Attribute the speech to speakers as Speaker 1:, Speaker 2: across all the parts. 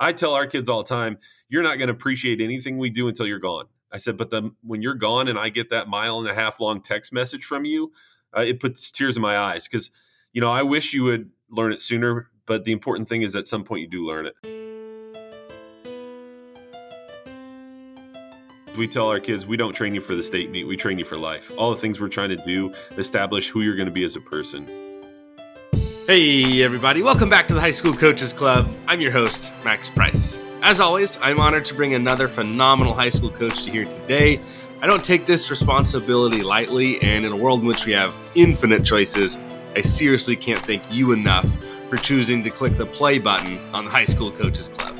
Speaker 1: I tell our kids all the time, you're not going to appreciate anything we do until you're gone. I said, but when you're gone and I get that mile and a half long text message from you, uh, it puts tears in my eyes because, you know, I wish you would learn it sooner. But the important thing is at some point you do learn it. We tell our kids we don't train you for the state meet, we train you for life. All the things we're trying to do establish who you're going to be as a person.
Speaker 2: Hey, everybody, welcome back to the High School Coaches Club. I'm your host, Max Price. As always, I'm honored to bring another phenomenal high school coach to here today. I don't take this responsibility lightly, and in a world in which we have infinite choices, I seriously can't thank you enough for choosing to click the play button on the High School Coaches Club.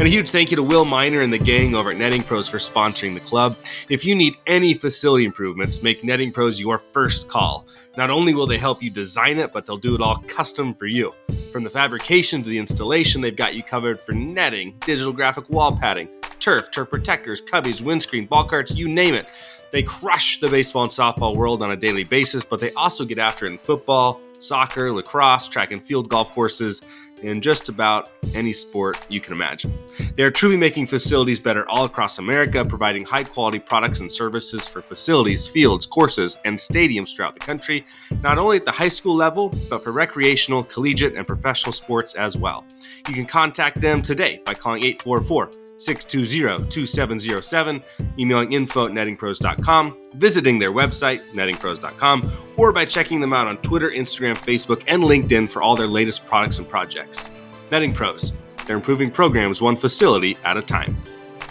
Speaker 2: And a huge thank you to Will Miner and the gang over at Netting Pros for sponsoring the club. If you need any facility improvements, make Netting Pros your first call. Not only will they help you design it, but they'll do it all custom for you. From the fabrication to the installation, they've got you covered for netting, digital graphic wall padding, turf, turf protectors, cubbies, windscreen, ball carts, you name it. They crush the baseball and softball world on a daily basis, but they also get after it in football, soccer, lacrosse, track and field golf courses, and just about any sport you can imagine. They are truly making facilities better all across America, providing high quality products and services for facilities, fields, courses, and stadiums throughout the country, not only at the high school level, but for recreational, collegiate, and professional sports as well. You can contact them today by calling 844 620-2707, emailing info at nettingpros.com, visiting their website, nettingpros.com, or by checking them out on Twitter, Instagram, Facebook, and LinkedIn for all their latest products and projects. Netting Pros, they're improving programs one facility at a time.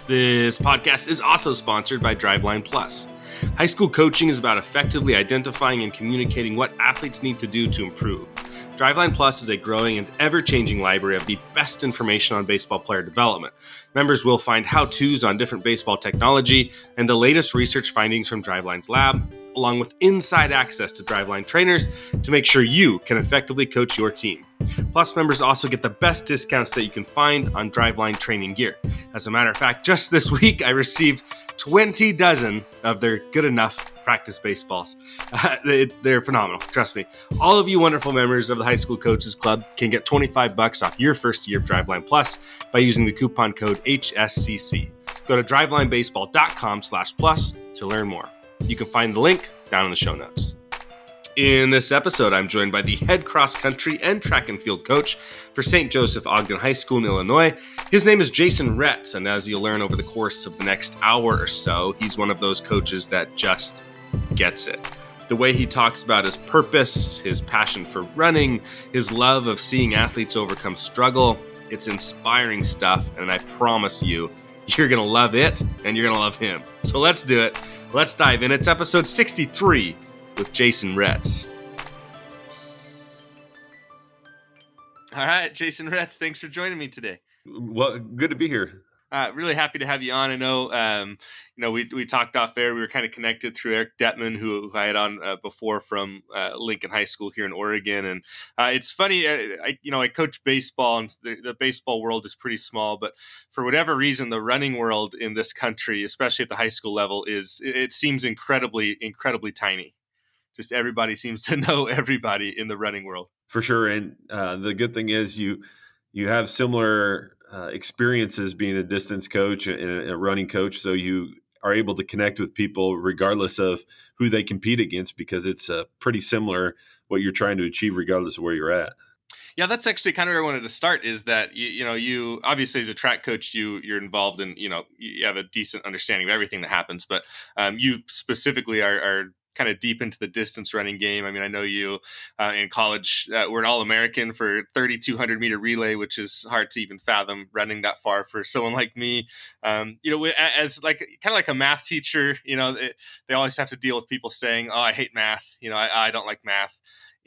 Speaker 2: This podcast is also sponsored by Driveline Plus. High school coaching is about effectively identifying and communicating what athletes need to do to improve. Driveline Plus is a growing and ever changing library of the best information on baseball player development. Members will find how to's on different baseball technology and the latest research findings from Driveline's lab, along with inside access to Driveline trainers to make sure you can effectively coach your team. Plus, members also get the best discounts that you can find on Driveline training gear. As a matter of fact, just this week I received 20 dozen of their good enough practice baseballs. Uh, they're phenomenal. Trust me. All of you wonderful members of the High School Coaches Club can get 25 bucks off your first year of Driveline Plus by using the coupon code HSCC. Go to drivelinebaseball.com slash plus to learn more. You can find the link down in the show notes. In this episode, I'm joined by the head cross country and track and field coach for St. Joseph Ogden High School in Illinois. His name is Jason Retz, and as you'll learn over the course of the next hour or so, he's one of those coaches that just gets it. The way he talks about his purpose, his passion for running, his love of seeing athletes overcome struggle, it's inspiring stuff, and I promise you, you're going to love it and you're going to love him. So let's do it. Let's dive in. It's episode 63 with Jason Retz. All right, Jason Retz, thanks for joining me today.
Speaker 1: Well, good to be here
Speaker 2: uh, really happy to have you on. I know, um, you know, we, we talked off air. We were kind of connected through Eric Detman, who, who I had on uh, before from uh, Lincoln High School here in Oregon. And uh, it's funny, uh, I, you know, I coach baseball, and the, the, baseball world is pretty small. But for whatever reason, the running world in this country, especially at the high school level, is it seems incredibly, incredibly tiny. Just everybody seems to know everybody in the running world.
Speaker 1: For sure, and uh, the good thing is you you have similar uh, experiences being a distance coach and a, running coach, so you are able to connect with people regardless of who they compete against because it's uh, pretty similar what you're trying to achieve regardless of where you're at.
Speaker 2: Yeah, that's actually kind of where I wanted to start. Is that you, you know you obviously as a track coach you you're involved in you know you have a decent understanding of everything that happens, but um, you specifically are, are kind of deep into the distance running game. I mean, I know you uh, in college uh, were an All American for 3,200 meter relay, which is hard to even fathom running that far for someone like me. Um, you know, as like kind of like a math teacher, you know, it, they always have to deal with people saying, "Oh, I hate math." You know, I, I don't like math.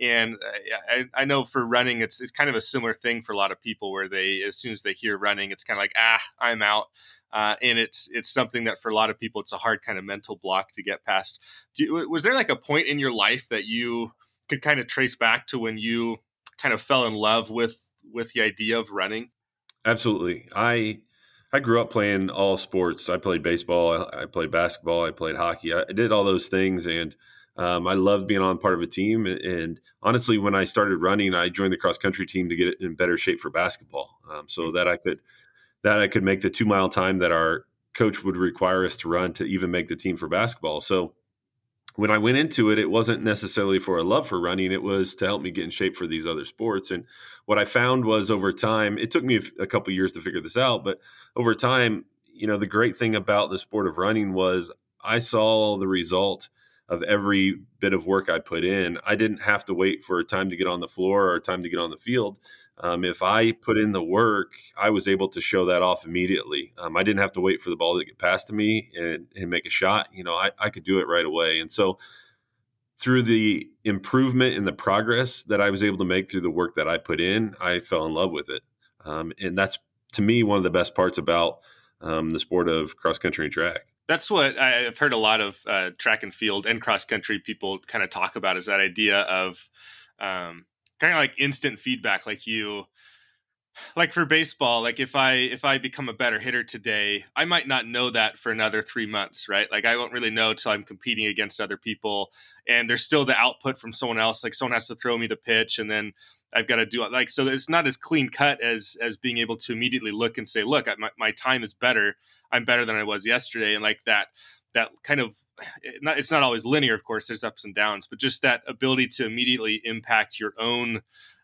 Speaker 2: And uh, I, I, know for running, it's it's kind of a similar thing for a lot of people, where they as soon as they hear running, it's kind of like ah, I'm out. Uh, and it's it's something that for a lot of people, it's a hard kind of mental block to get past. You, was there like a point in your life that you could kind of trace back to when you kind of fell in love with with the idea of running?
Speaker 1: Absolutely. I I grew up playing all sports. I played baseball. I, I played basketball. I played hockey. I, I did all those things, and um, I loved being on part of a team. And honestly, when I started running, I joined the cross country team to get in better shape for basketball, um, so that I could that I could make the two mile time that our coach would require us to run to even make the team for basketball. So when I went into it, it wasn't necessarily for a love for running. It was to help me get in shape for these other sports. And what I found was over time, it took me a, couple years to figure this out, but over time, you know, the great thing about the sport of running was I saw the result of every bit of work I put in. I didn't have to wait for a time to get on the floor or time to get on the field. Um, if I put in the work, I was able to show that off immediately. Um, I didn't have to wait for the ball to get passed to me and, and make a shot. You know, I, I could do it right away. And so, through the improvement and the progress that I was able to make through the work that I put in, I fell in love with it. Um, and that's to me one of the best parts about um, the sport of cross country and track.
Speaker 2: That's what I've heard a lot of uh, track and field and cross country people kind of talk about is that idea of um, kind of like instant feedback like you like for baseball like if i if i become a better hitter today i might not know that for another three months right? Like i won't really know until i'm competing against other people and there's still the output from someone else like someone has to throw me the pitch and then i've got to do like so it's not as clean cut as as being able to immediately look and say look my, my time is better. I'm better than i was yesterday and like that that kind of it's not always linear of course there's ups and downs but just that ability to immediately impact your own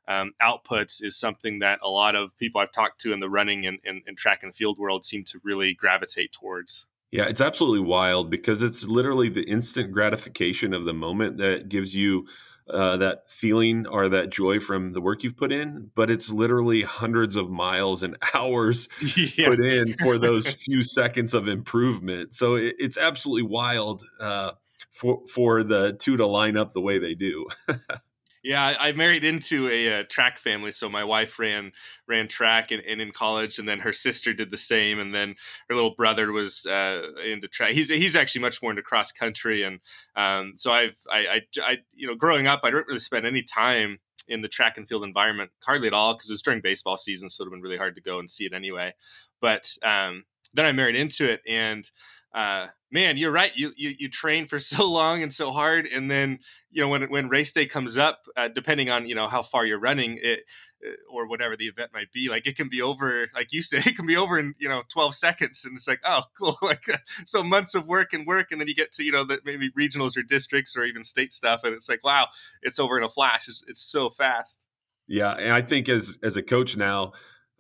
Speaker 2: um, outputs is something that a lot of people i've talked to in the running and, and, and track and field world seem to really gravitate towards.
Speaker 1: Yeah, it's absolutely wild because it's literally the instant gratification of the moment that gives you uh, that feeling or that joy from the work you've put in, but it's literally hundreds of miles and hours yeah. put in for those few seconds of improvement. So it, it's absolutely wild uh, for for the two to line up the way they do.
Speaker 2: Yeah, I married into a, uh, track family, so my wife ran ran track and, and, in college, and then her sister did the same, and then her little brother was uh, into track. He's he's actually much more into cross country, and um, so I've I, I, I you know growing up, I didn't really spend any time in the track and field environment, hardly at all, because it was during baseball season, so it would have been really hard to go and see it anyway. But um, then I married into it, and uh, man, you're right. You, you you train for so long and so hard, and then you know when when race day comes up, uh, depending on you know how far you're running it uh, or whatever the event might be, like it can be over, like you said, it can be over in you know 12 seconds, and it's like oh cool, like so months of work and work, and then you get to you know that maybe regionals or districts or even state stuff, and it's like wow, it's over in a flash. It's, it's so fast.
Speaker 1: Yeah, and I think as as a coach now,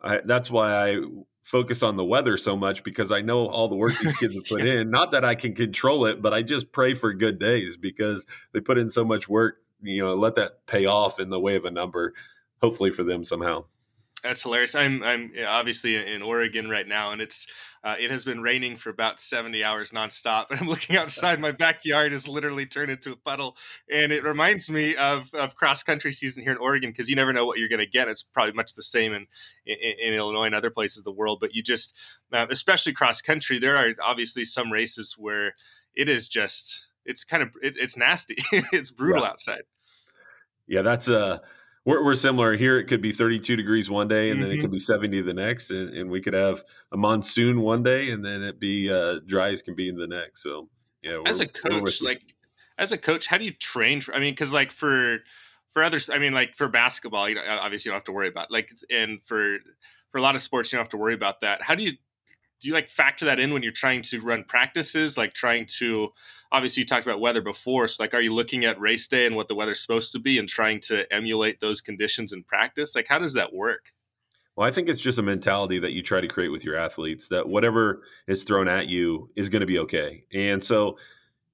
Speaker 1: I, that's why I focus on the weather so much because I know all the work these kids have put in. Not that I can control it, but I just pray for good days because they put in so much work. You know, let that pay off in the way of a number, hopefully for them somehow.
Speaker 2: That's hilarious. I'm I'm obviously in Oregon right now, and it's uh, it has been raining for about 70 hours nonstop. And I'm looking outside, my backyard is literally turned into a puddle, and it reminds me of of cross country season here in Oregon because you never know what you're going to get. It's probably much the same in, in, in Illinois and other places of the world, but you just uh, especially cross country, there are obviously some races where it is just it's kind of it, it's nasty, it's brutal outside.
Speaker 1: Yeah, that's a. We're, we're similar here. It could be 32 degrees one day, and mm-hmm. then it could mm-hmm. be 70 the next, and, and, we could have a monsoon one day, and then it be uh, dry as can be in the next. So yeah,
Speaker 2: as a coach, like as a coach, how do you train? For, I mean, because like for for others, I mean, like for basketball, you know, obviously you don't have to worry about like, and for for a lot of sports, you don't have to worry about that. How do you do you like factor that in when you're trying to run practices like trying to obviously you talked about weather before so like are you looking at race day and what the weather's supposed to be and trying to emulate those conditions in practice? Like how does that work?
Speaker 1: Well i think it's just a mentality that you try to create with your athletes that whatever is thrown at you is going to be okay. And so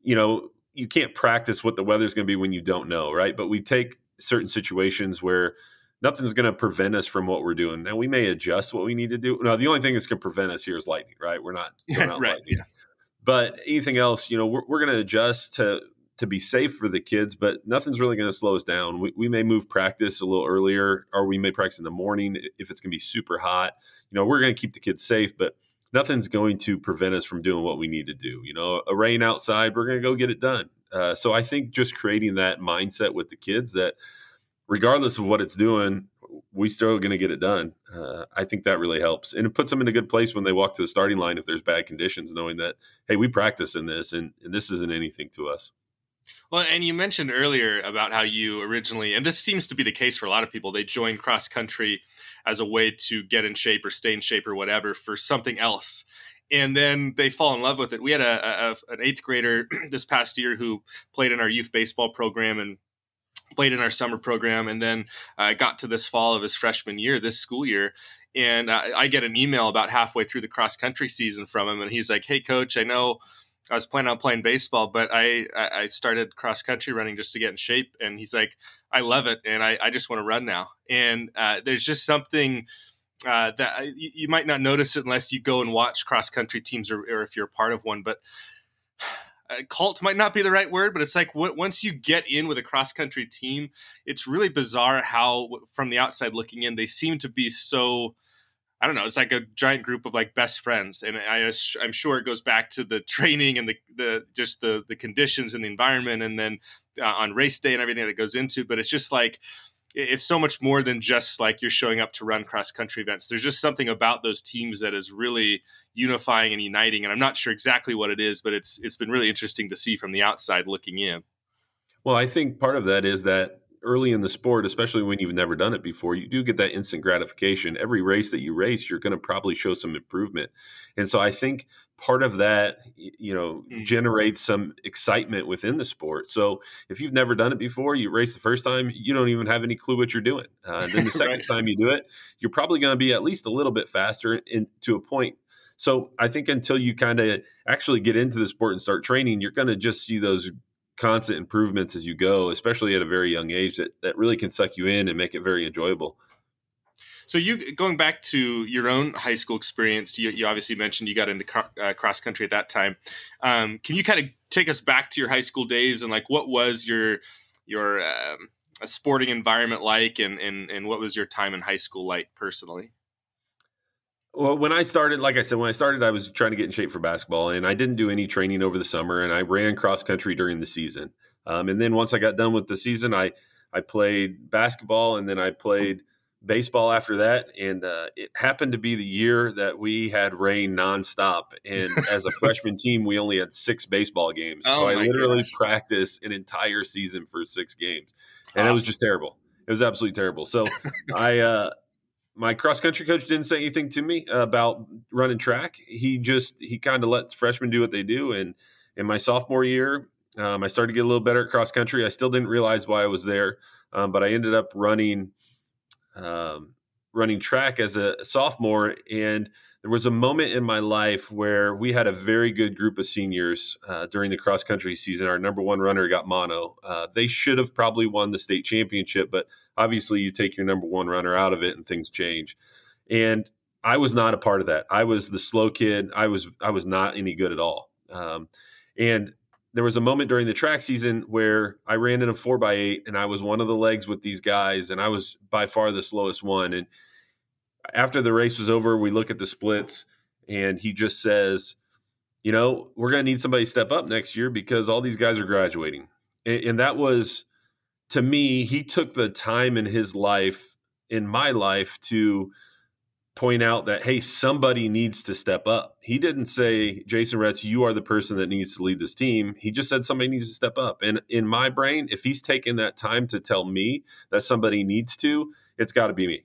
Speaker 1: you know you can't practice what the weather's going to be when you don't know right? But we take certain situations where nothing's going to prevent us from what we're doing. Now we may adjust what we need to do. No, the only thing that's going to prevent us here is lightning, right? We're not, we're not right. Lightning. Yeah. But anything else, you know, we're, we're going to adjust to to be safe for the kids, but nothing's really going to slow us down. We, we may move practice a little earlier, or we may practice in the morning if it's going to be super hot. You know, we're going to keep the kids safe, but nothing's going to prevent us from doing what we need to do. You know, a rain outside, we're going to go get it done. Uh, so I think just creating that mindset with the kids that regardless of what it's doing, we still going to get it done. Uh, I think that really helps, and it puts them in a good place when they walk to the starting line if there's bad conditions, knowing that hey, we practice in this, and, and this isn't anything to us.
Speaker 2: Well, and you mentioned earlier about how you originally, and this seems to be the case for a lot of people, they join cross country as a way to get in shape or stay in shape or whatever for something else. And then they fall in love with it. We had a, a an eighth grader this past year who played in our youth baseball program and played in our summer program, and then uh, got to this fall of his freshman year, this school year, and uh, I get an email about halfway through the cross country season from him, and he's like, "Hey, coach, I know." I was planning on playing baseball, but I I started cross country running just to get in shape. And he's like, I love it, and I, I just want to run now. And uh, there's just something uh, that I, you might not notice it unless you go and watch cross country teams or, or if you're a part of one. But uh, cult might not be the right word, but it's like w- once you get in with a cross country team, it's really bizarre how, from the outside looking in, they seem to be so I don't know. It's like a giant group of like best friends, and I, I'm sure it goes back to the training and the, the just the the conditions and the environment, and then uh, on race day and everything that goes into. But it's just like it's so much more than just like you're showing up to run cross country events. There's just something about those teams that is really unifying and uniting, and I'm not sure exactly what it is, but it's it's been really interesting to see from the outside looking in.
Speaker 1: Well, I think part of that is that early in the sport, especially when you've never done it before, you do get that instant gratification. Every race that you race, you're going to probably show some improvement. And so I think part of that, you know, mm. generates some excitement within the sport. So if you've never done it before, you race the first time, you don't even have any clue what you're doing. Uh, and then the second right. time you do it, you're probably going to be at least a little bit faster in, to a point so I think until you kind of actually get into the sport and start training, you're going to just see those constant improvements as you go, especially at a very young age, that that really can suck you in and make it very enjoyable.
Speaker 2: So you going back to your own high school experience, you, you obviously mentioned you got into uh, cross country at that time. Um, can you kind of take us back to your high school days and like what was your your um, sporting environment like, and, and and what was your time in high school like personally?
Speaker 1: Well, when I started, like I said, when I started, I was trying to get in shape for basketball, and I didn't do any training over the summer, and I ran cross country during the season. Um, and then once I got done with the season, I I played basketball, and then I played baseball after that. And uh, it happened to be the year that we had rain nonstop. And as a freshman team, we only had six baseball games, oh so I literally gosh. practiced an entire season for six games, and awesome. it was just terrible. It was absolutely terrible. So I. Uh, my cross country coach didn't say anything to me about running track. He just he kind of let freshmen do what they do. And in my sophomore year, um, I started to get a little better at cross country. I still didn't realize why I was there, um, but I ended up running um, running track as a sophomore. And there was a moment in my life where we had a very good group of seniors uh, during the cross country season. Our number one runner got mono. Uh, they should have probably won the state championship, but obviously you take your number one runner out of it and things change. And I was not a part of that. I was the slow kid. I was I was not any good at all. Um, and there was a moment during the track season where I ran in a four by eight and I was one of the legs with these guys and I was by far the slowest one. And after the race was over, we look at the splits, and he just says, "You know, we're going to need somebody to step up next year because all these guys are graduating." And, and that was, to me, he took the time in his life, in my life, to point out that hey, somebody needs to step up. He didn't say, "Jason Retz, you are the person that needs to lead this team." He just said somebody needs to step up. And in my brain, if he's taken that time to tell me that somebody needs to, it's got to be me.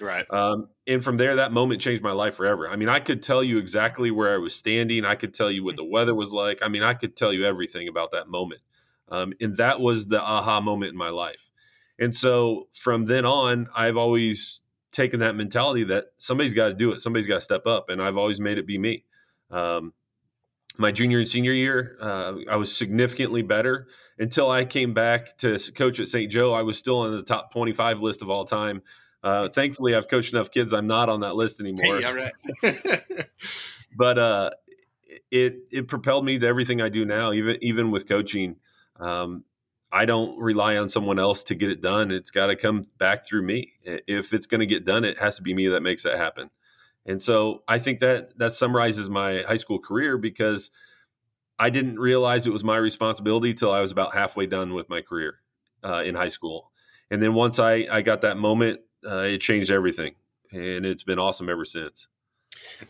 Speaker 2: Right.
Speaker 1: Um, and from there, that moment changed my life forever. I mean, I could tell you exactly where I was standing. I could tell you what the weather was like. I mean, I could tell you everything about that moment. Um, and that was the aha moment in my life. And so from then on, I've always taken that mentality that somebody's got to do it. Somebody's got to step up. And I've always made it be me. Um, my junior and senior year, uh, I was significantly better until I came back to coach at St. Joe. I was still on the top 25 list of all time. Uh, thankfully, I've coached enough kids. I'm not on that list anymore.
Speaker 2: yeah, right.
Speaker 1: but uh, it it propelled me to everything I do now. Even even with coaching, um, I don't rely on someone else to get it done. It's got to come back through me. If it's going to get done, it has to be me that makes that happen. And so I think that that summarizes my high school career because I didn't realize it was my responsibility till I was about halfway done with my career uh, in high school. And then once I, I got that moment uh, it changed everything, and it's been awesome ever since.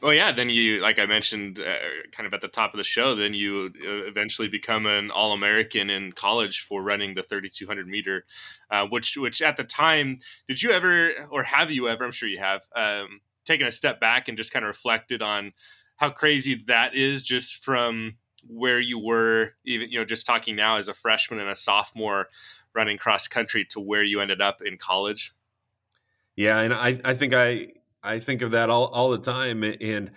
Speaker 2: Well, yeah. Then you, like I mentioned, uh, kind of at the top of the show, then you uh, eventually become an All American in college for running the 3200 meter, uh, which, which at the time, did you ever, or have you ever? I'm sure you have, um, taken a step back and just kind of reflected on how crazy that is, just from where you were, even you know, just talking now as a freshman and a sophomore running cross country to where you ended up in college.
Speaker 1: Yeah, and I, I think I I think of that all, all the time. And,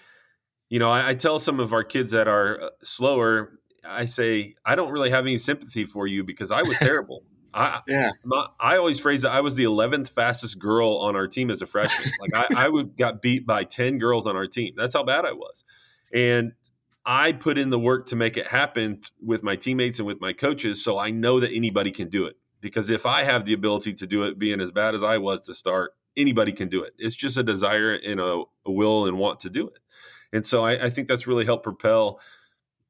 Speaker 1: you know, I, I tell some of our kids that are uh, slower, I say, I don't really have any sympathy for you because I was terrible. I, yeah. My, I always phrase it. I was the 11th fastest girl on our team as a freshman. Like I, I would got beat by 10 girls on our team. That's how bad I was. And I put in the work to make it happen with my teammates and with my coaches. So I know that anybody can do it because if I have the ability to do it, being as bad as I was to start, anybody can do it. It's just a desire and a, a will and want to do it. And so I, I, think that's really helped propel.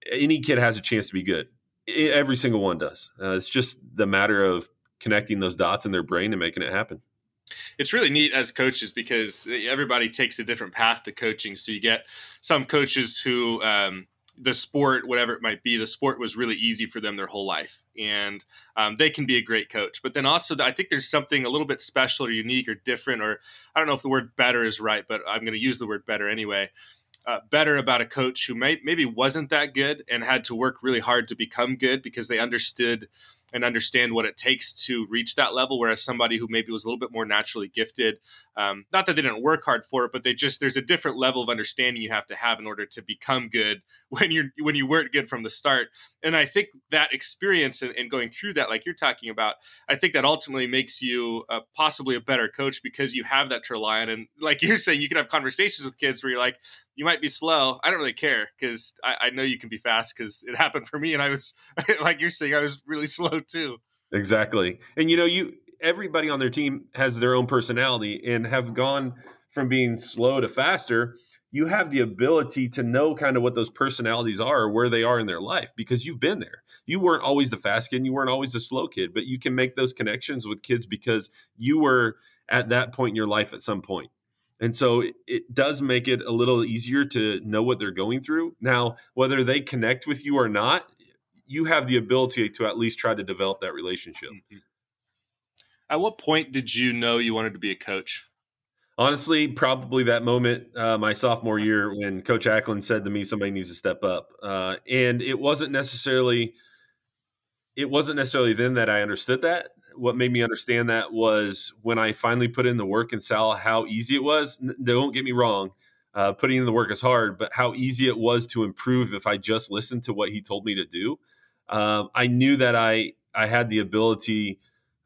Speaker 1: Any kid has a chance to be good. Every single one does. Uh, it's just the matter of connecting those dots in their brain and making it happen.
Speaker 2: It's really neat as coaches because everybody takes a different path to coaching. So you get some coaches who um, the sport, whatever it might be, the sport was really easy for them their whole life, and um, they can be a great coach. But then also, I think there's something a little bit special or unique or different, or I don't know if the word better is right, but I'm going to use the word better anyway. Uh, better about a coach who may, maybe wasn't that good and had to work really hard to become good because they understood and understand what it takes to reach that level. Whereas somebody who maybe was a little bit more naturally gifted, um, not that they didn't work hard for it, but they just there's a different level of understanding you have to have in order to become good when you're when you weren't good from the start. And I think that experience and, and going through that, like you're talking about, I think that ultimately makes you uh, possibly a better coach because you have that to rely on. And like you're saying, you can have conversations with kids where you're like, you might be slow. I don't really care because I, I, know you can be fast because it happened for me, and I was like you're saying, I was really slow too.
Speaker 1: Exactly, and you know, you everybody on their team has their own personality and have gone from being slow to faster. You have the ability to know kind of what those personalities are, or where they are in their life, because you've been there. You weren't always the fast kid, you weren't always the slow kid, but you can make those connections with kids because you were at that point in your life at some point and so it, does make it a little easier to know what they're going through. Now, whether they connect with you or not, you have the ability to at least try to develop that relationship. Mm-hmm.
Speaker 2: At what point did you know you wanted to be a coach?
Speaker 1: Honestly, probably that moment uh, my sophomore year when Coach Ackland said to me, "Somebody needs to step up," uh, and it wasn't necessarily it wasn't necessarily then that I understood that what made me understand that was when I finally put in the work and saw how easy it was. Don't get me wrong, uh, putting in the work is hard, but how easy it was to improve if I just listened to what he told me to do. Um, I knew that I I had the ability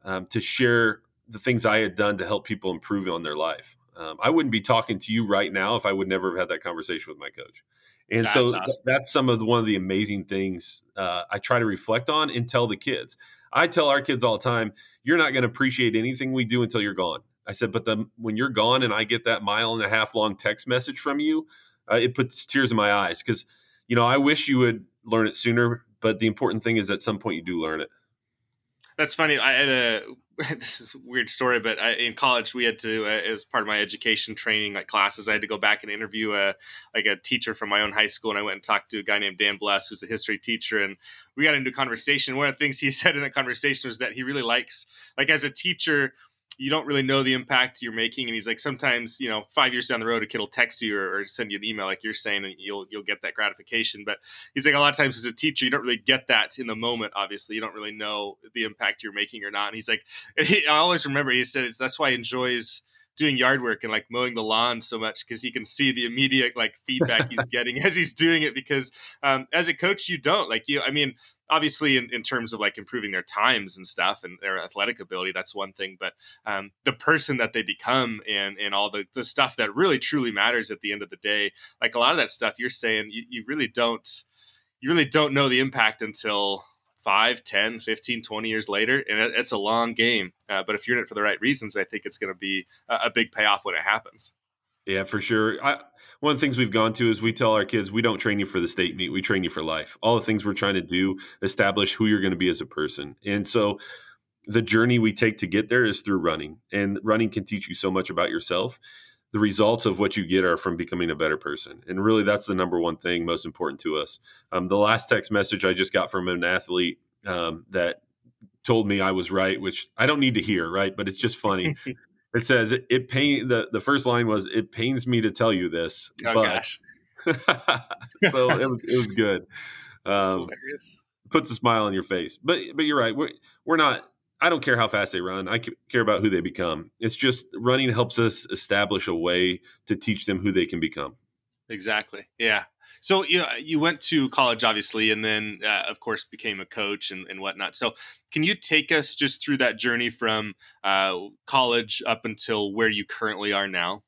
Speaker 1: um, to share the things I had done to help people improve on their life. Um, I wouldn't be talking to you right now if I would never have had that conversation with my coach. And that's so awesome. th- that's some of the, one of the amazing things uh, I try to reflect on and tell the kids. I tell our kids all the time, you're not going to appreciate anything we do until you're gone. I said, but the, when you're gone and I get that mile and a half long text message from you, uh, it puts tears in my eyes because, you know, I wish you would learn it sooner. But the important thing is at some point you do learn it.
Speaker 2: That's funny. I had a this is a weird story, but I, in college we had to, uh, as part of my education training, like classes, I had to go back and interview a like a teacher from my own high school, and I went and talked to a guy named Dan Bless, who's a history teacher, and we got into a conversation. One of the things he said in that conversation was that he really likes, like as a teacher, you don't really know the impact you're making. And he's like, sometimes, you know, five years down the road, a kid will text you or, or, send you an email, like you're saying, and you'll you'll get that gratification. But he's like, a lot of times as a teacher, you don't really get that in the moment. Obviously, you don't really know the impact you're making or not. And he's like, and he, I always remember he said that's why he enjoys doing yard work and like mowing the lawn so much because he can see the immediate like feedback he's getting as he's doing it because um, as a coach you don't like you i mean obviously in, in terms of like improving their times and stuff and their athletic ability that's one thing but um, the person that they become and and all the, the stuff that really truly matters at the end of the day like a lot of that stuff you're saying you, you really don't you really don't know the impact until 5 10 15 20 years later and it, it's a long game uh, but if you're in it for the right reasons i think it's going to be a, a big payoff when it happens
Speaker 1: yeah, for sure. I, one of the things we've gone to is we tell our kids we don't train you for the state meet, we train you for life. All the things we're trying to do establish who you're going to be as a person. And so the journey we take to get there is through running. And running can teach you so much about yourself. The results of what you get are from becoming a better person. And really, that's the number one thing most important to us. Um, the last text message I just got from an athlete um, that told me I was right, which I don't need to hear, right? But it's just funny. it says it, it pain the, the first line was it pains me to tell you this, oh, but so it was it was good. Um, puts a smile on your face. But but you're right. We're we're not I don't care how fast they run. I care about who they become. It's just running helps us establish a way to teach them who they can become.
Speaker 2: Exactly. Yeah. So you you went to college, obviously, and then uh, of course became a coach and, and whatnot. So can you take us just through that journey from uh, college up until where you currently are now?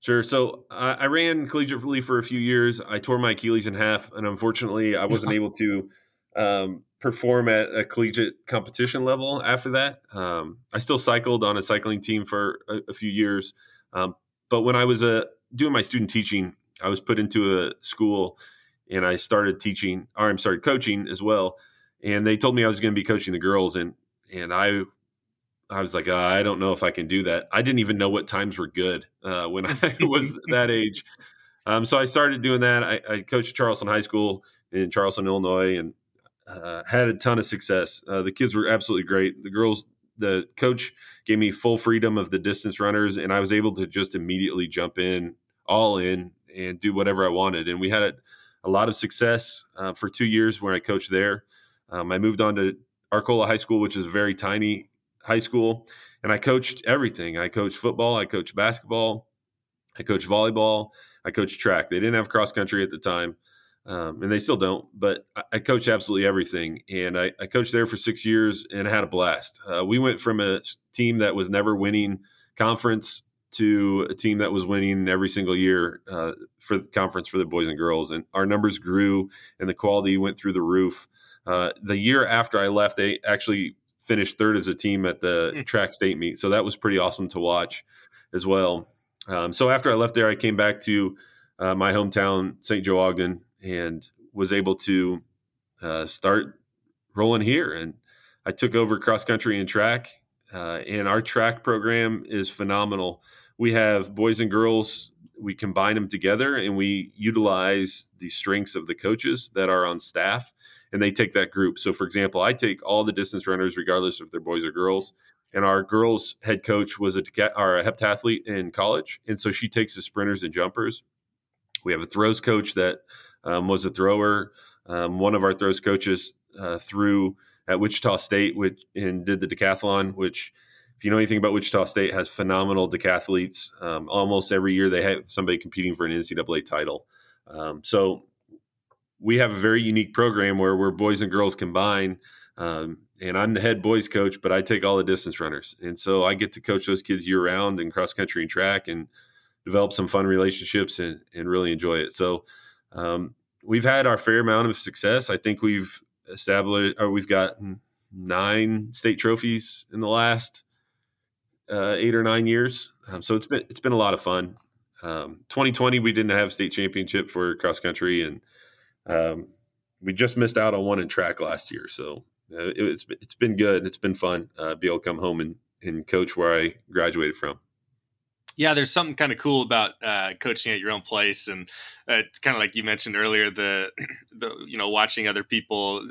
Speaker 1: Sure. So uh, I ran collegiately for a few years. I tore my Achilles in half, and unfortunately, I wasn't able to um, perform at a collegiate competition level after that. Um, I still cycled on a cycling team for a, a few years, um, but when I was uh, doing my student teaching, I was put into a school and I started teaching, or I'm sorry, coaching as well. And they told me I was going to be coaching the girls, and and I I was like, uh, I don't know if I can do that. I didn't even know what times were good uh, when I was that age. Um, so I started doing that. I, I, coached Charleston High School in Charleston, Illinois, and uh, had a ton of success. Uh, the kids were absolutely great. The girls, the coach gave me full freedom of the distance runners, and I was able to just immediately jump in, all in, and do whatever I wanted. And we had a, a lot of success uh, for two years when I coached there. Um, I moved on to Arcola High School, which is a very tiny high school, and I coached everything. I coached football, I coached basketball, I coached volleyball, I coached track. They didn't have cross country at the time um, and they still don't. But I, I coach absolutely everything, and I, I, coached there for six years and I had a blast. Uh, we went from a team that was never winning conference to a team that was winning every single year uh, for the conference for the boys and girls, and our numbers grew and the quality went through the roof. Uh, the year after I left, they actually finished third as a team at the mm. track state meet, so that was pretty awesome to watch as well. Um, so after I left there, I came back to uh, my hometown, St. Joe Ogden, and was able to uh, start rolling here. And I took over cross country and track, uh, and our track program is phenomenal. We have boys and girls. We combine them together, and we utilize the strengths of the coaches that are on staff, and they take that group. So, for example, I take all the distance runners, regardless if they're boys or girls. And our girls' head coach was a, our a heptathlete in college, and so she takes the sprinters and jumpers. We have a throws coach that um, was a thrower. Um, one of our throws coaches uh, threw at Wichita State, which and did the decathlon. Which, if you know anything about Wichita State, has phenomenal decathletes. Um, almost every year they have somebody competing for an NCAA title. Um, so we have a very unique program where we're boys and girls combine. Um, and I'm the head boys coach, but I take all the distance runners, and so I get to coach those kids year round in cross country and track, and develop some fun relationships and, and really enjoy it. So um, we've had our fair amount of success. I think we've established, or we've got nine state trophies in the last uh, eight or nine years. Um, so it's been it's been a lot of fun. Um, 2020 we didn't have state championship for cross country, and um, we just missed out on one in track last year. So uh, it, it's it's been good. And it's been fun uh, be able to come home and and coach where I graduated from
Speaker 2: yeah, there's something kind of cool about uh, coaching at your own place, and uh, kind of like you mentioned earlier, the the you know watching other people,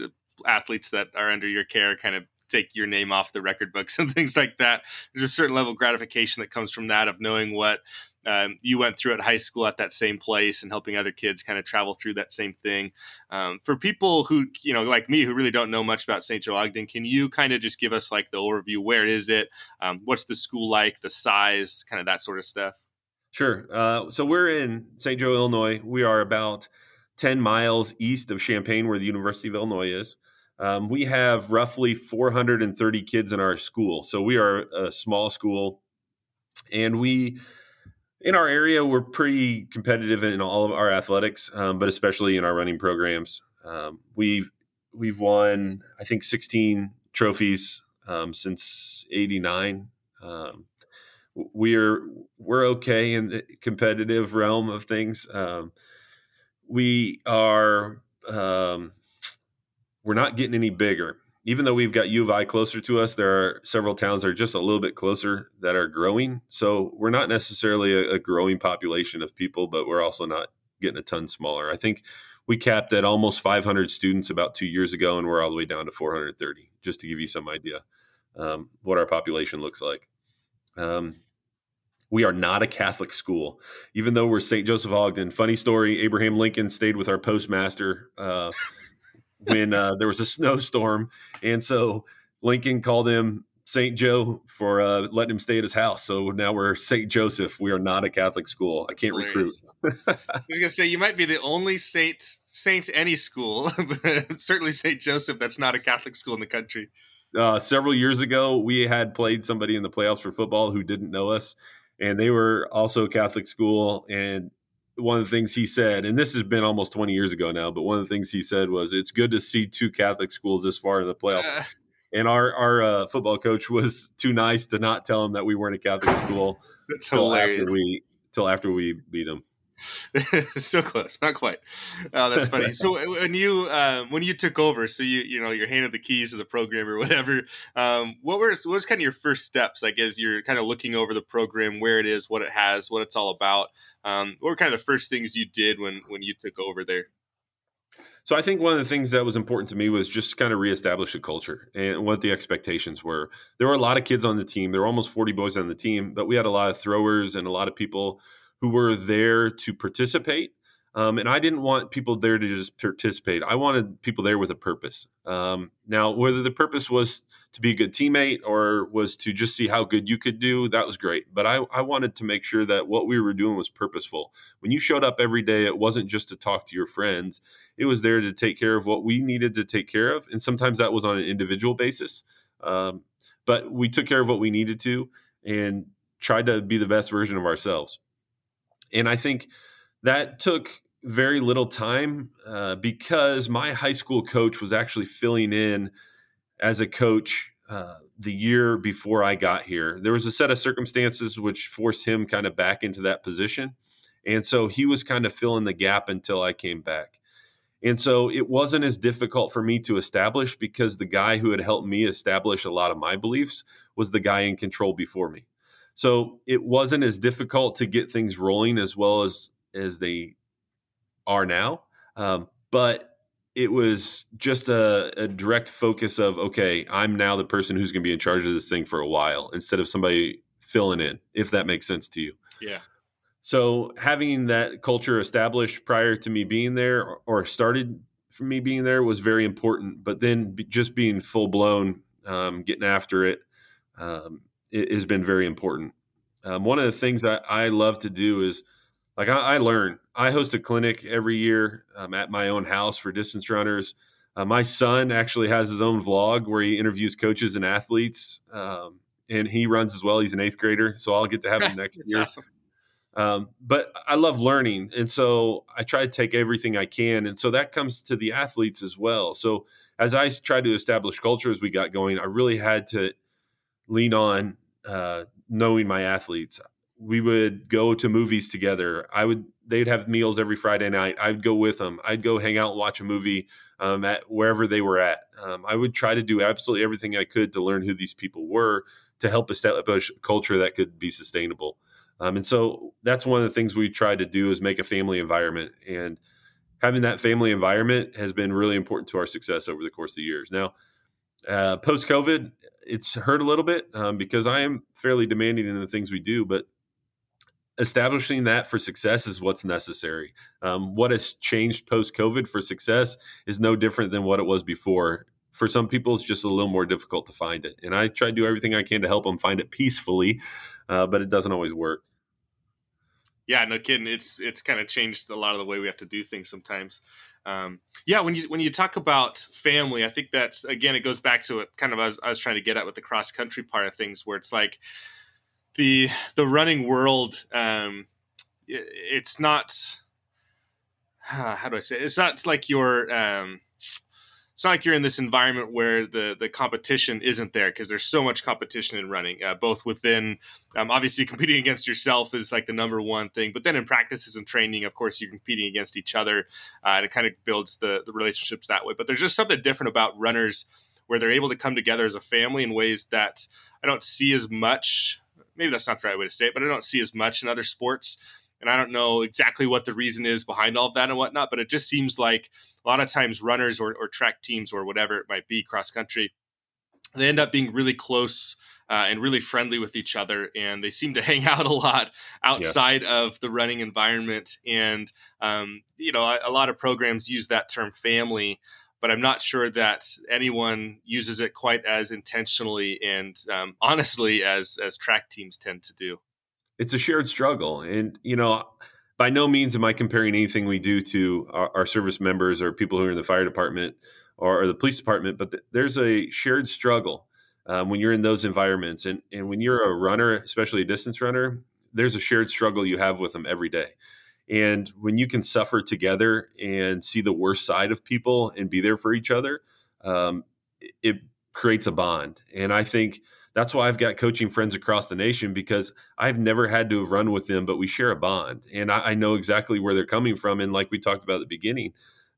Speaker 2: athletes that are under your care, kind of take your name off the record books and things like that. There's a certain level of gratification that comes from that of knowing what um, you went through at high school at that same place and helping other kids kind of travel through that same thing. Um, for people who, you know, like me, who really don't know much about St. Joe Ogden, can you kind of just give us like the overview? Where is it? Um, what's the school like? The size, kind of that sort of stuff.
Speaker 1: Sure. Uh, so we're in St. Joe, Illinois. We are about 10 miles east of Champaign, where the University of Illinois is. Um, we have roughly 430 kids in our school. So we are a small school. And we in our area, we're pretty competitive in all of our athletics, um, but especially in our running programs. Um, we've we've won, I think, 16 trophies um, since '89. Um, we're we're okay in the competitive realm of things. Um, we are um, we're not getting any bigger even though we've got U of I closer to us, there are several towns that are just a little bit closer that are growing. So we're not necessarily a, a growing population of people, but we're also not getting a ton smaller. I think we capped at almost 500 students about two years ago, and we're all the way down to 430, just to give you some idea um, what our population looks like. Um, we are not a Catholic school, even though we're St. Joseph Ogden. Funny story: Abraham Lincoln stayed with our postmaster uh, when uh, there was a snowstorm, and so Lincoln called him St. Joe for uh, letting him stay at his house. So now we're St. Joseph. We are not a Catholic school. I can't recruit.
Speaker 2: I was gonna say you might be the only Saint Saint any school, but certainly St. Joseph. That's not a Catholic school in the country.
Speaker 1: Uh, several years ago, we had played somebody in the playoffs for football who didn't know us, and they were also a Catholic school. And one of the things he said, and this has been almost 20 years ago now, but one of the things he said was, "It's good to see two Catholic schools this far in the playoffs." Uh, and our our uh, football coach was too nice to not tell him that we weren't a Catholic school.
Speaker 2: until.
Speaker 1: After we till after we beat them.
Speaker 2: so close, not quite. Oh, that's funny. so when you um, when you took over, so you you know you're handed the keys to the program or whatever. Um, what were what was kind of your first steps? Like as you're kind of looking over the program, where it is, what it has, what it's all about. Um, what were kind of the first things you did when when you took over there?
Speaker 1: So I think one of the things that was important to me was just kind of reestablish the culture and what the expectations were. There were a lot of kids on the team. There were almost 40 boys on the team, but we had a lot of throwers and a lot of people who were there to participate. Um, and I didn't want people there to just participate. I wanted people there with a purpose. Um, now, whether the purpose was to be a good teammate or was to just see how good you could do, that was great. But I, I wanted to make sure that what we were doing was purposeful. When you showed up every day, it wasn't just to talk to your friends, it was there to take care of what we needed to take care of. And sometimes that was on an individual basis. Um, but we took care of what we needed to and tried to be the best version of ourselves. And I think that took very little time uh, because my high school coach was actually filling in as a coach uh, the year before I got here. There was a set of circumstances which forced him kind of back into that position. And so he was kind of filling the gap until I came back. And so it wasn't as difficult for me to establish because the guy who had helped me establish a lot of my beliefs was the guy in control before me. So it wasn't as difficult to get things rolling as well as as they are now. Um, but it was just a, a, direct focus of okay, I'm now the person who's going to be in charge of this thing for a while instead of somebody filling in, if that makes sense to you.
Speaker 2: Yeah.
Speaker 1: So having that culture established prior to me being there or started for me being there was very important. But then just being full blown, um, getting after it, um, it, has been very important. Um, one of the things I, I love to do is like I, I learn. I host a clinic every year um, at my own house for distance runners. Uh, my son actually has his own vlog where he interviews coaches and athletes, um, and he runs as well. He's an eighth grader, so I'll get to have him next year. Awesome. Um, but I love learning, and so I try to take everything I can, and so that comes to the athletes as well. So as I try to establish culture as we got going, I really had to lean on uh, knowing my athletes. We would go to movies together. I would they'd have meals every Friday night. I'd go with them. I'd go hang out and watch a movie um, at wherever they were at. Um, I would try to do absolutely everything I could to learn who these people were to help establish a culture that could be sustainable. Um, and so that's one of the things we tried to do is make a family environment. And having that family environment has been really important to our success over the course of the years. Now, uh, Post COVID, it's hurt a little bit um, because I am fairly demanding in the things we do, but establishing that for success is what's necessary. Um, what has changed post COVID for success is no different than what it was before. For some people, it's just a little more difficult to find it. And I try to do everything I can to help them find it peacefully, uh, but it doesn't always work.
Speaker 2: Yeah, no kidding. It's it's kind of changed a lot of the way we have to do things sometimes um, yeah, when you when you talk about family, I think that's again it goes back to it kind of I was, I was trying to get at with the cross country part of things, where it's like the the running world. Um, it, it's not how do I say? It? It's not like your um, it's not like you're in this environment where the the competition isn't there because there's so much competition in running, uh, both within um, obviously competing against yourself is like the number one thing, but then in practices and training, of course, you're competing against each other, uh, and it kind of builds the the relationships that way. But there's just something different about runners where they're able to come together as a family in ways that I don't see as much. Maybe that's not the right way to say it, but I don't see as much in other sports. And I don't know exactly what the reason is behind all of that and whatnot, but it just seems like a lot of times runners or, or track teams or whatever it might be, cross country, they end up being really close uh, and really friendly with each other. And they seem to hang out a lot outside yeah. of the running environment. And, um, you know, a, a, lot of programs use that term family, but I'm not sure that anyone uses it quite as intentionally and um, honestly as, as track teams tend to do.
Speaker 1: It's a shared struggle. And, you know, by no means am I comparing anything we do to our, our service members or people who are in the fire department or, or the police department, but th- there's a shared struggle um, when you're in those environments. And, and when you're a runner, especially a distance runner, there's a shared struggle you have with them every day. And when you can suffer together and see the worst side of people and be there for each other, um, it creates a bond. And I think that's why I've got coaching friends across the nation because I've never had to have run with them, but we share a bond. And I, I know exactly where they're coming from. And like we talked about at the beginning,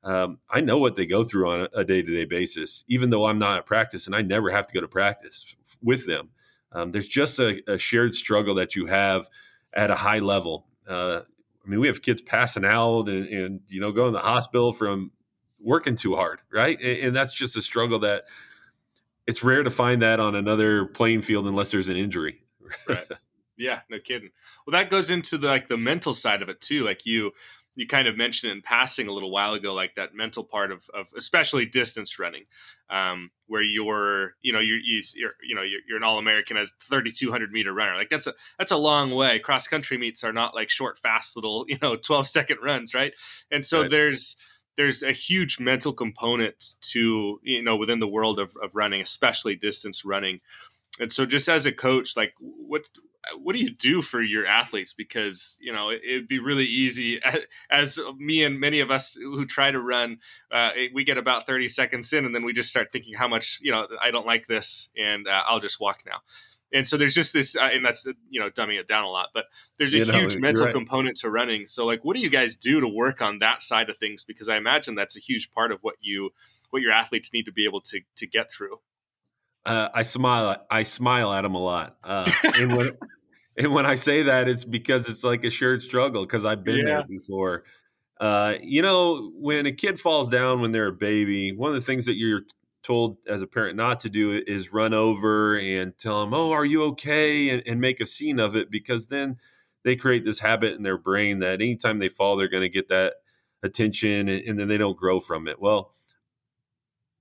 Speaker 1: um, I know what they go through on a day to day basis, even though I'm not at practice and I never have to go to practice f- with them. Um, there's just a, a, shared struggle that you have at a high level. Uh, I mean, we have kids passing out and, and, you know going to the hospital from working too hard, right? And, and that's just a struggle that it's rare to find that on another playing field unless there's an injury.
Speaker 2: right. Yeah, no kidding. Well, that goes into the, like the mental side of it too. Like you, you kind of mentioned it in passing a little while ago, like that mental part of, of especially distance running, um, where you're, you know, you're, you're you know, you're, you're an all-American as 3,200 meter runner. Like that's a, that's a long way. Cross country meets are not like short, fast little, you know, 12 second runs. Right. And so right. there's, there's a huge mental component to, you know, within the world of, of running, especially distance running. And so just as a coach, like what, what do you do for your athletes? Because you know it, would be really easy, as me and many of us who try to run, uh, we get about thirty seconds in, and then we just start thinking how much you know I don't like this, and uh, I'll just walk now. And so there's just this, uh, and that's you know dumbing it down a lot, but there's a you huge know, mental right. component to running. So like, what do you guys do to work on that side of things? Because I imagine that's a huge part of what you what your athletes need to be able to to get through.
Speaker 1: Uh, I smile. I smile at them a lot. Uh, and when and when I say that, it's because it's like a shared struggle because I've been yeah. there before. Uh, you know, when a kid falls down when they're a baby, one of the things that you're told as a parent not to do is run over and tell them, "Oh, are you okay?" and, and make a scene of it because then they create this habit in their brain that anytime they fall, they're going to get that attention, and, and then they don't grow from it. Well,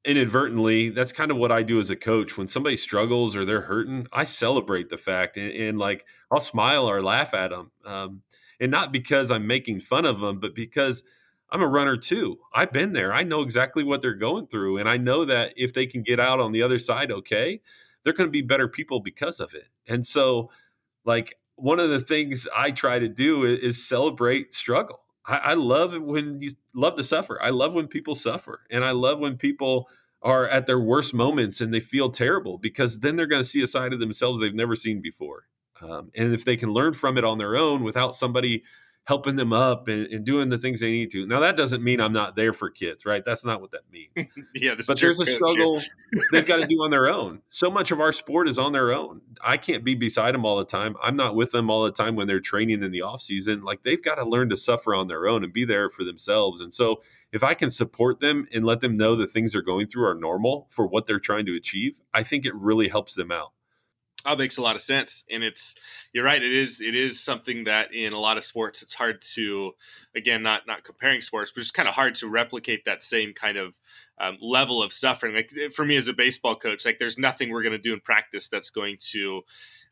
Speaker 1: inadvertently, that's kind of what I do as a coach. When somebody struggles or they're hurting, I celebrate the fact and, and like I'll smile or laugh at them. Um, and not because I'm making fun of them, but because I'm a runner too. I've been there. I know exactly what they're going through. And I know that if they can get out on the other side okay, they're going to be better people because of it. And so, like, one of the things I try to do is, is celebrate struggle. I, I love when you love to suffer. I love when people suffer, and I love when people are at their worst moments and they feel terrible because then they're going to see a side of themselves they've never seen before. Um, and if they can learn from it on their own without somebody helping them up and, and, doing the things they need to. Now that doesn't mean I'm not there for kids, right? That's not what that means.
Speaker 2: yeah,
Speaker 1: but there's a struggle they've got to do on their own. So much of our sport is on their own. I can't be beside them all the time. I'm not with them all the time when they're training in the off season. Like they've got to learn to suffer on their own and be there for themselves. And so if I can support them and let them know that things they're going through are normal for what they're trying to achieve, I think it really helps them out.
Speaker 2: Oh, makes a lot of sense, and it's you're right. It is it is something that in a lot of sports it's hard to, again, not not comparing sports, but it's kind of hard to replicate that same kind of um, level of suffering. Like for me as a baseball coach, like there's nothing we're going to do in practice that's going to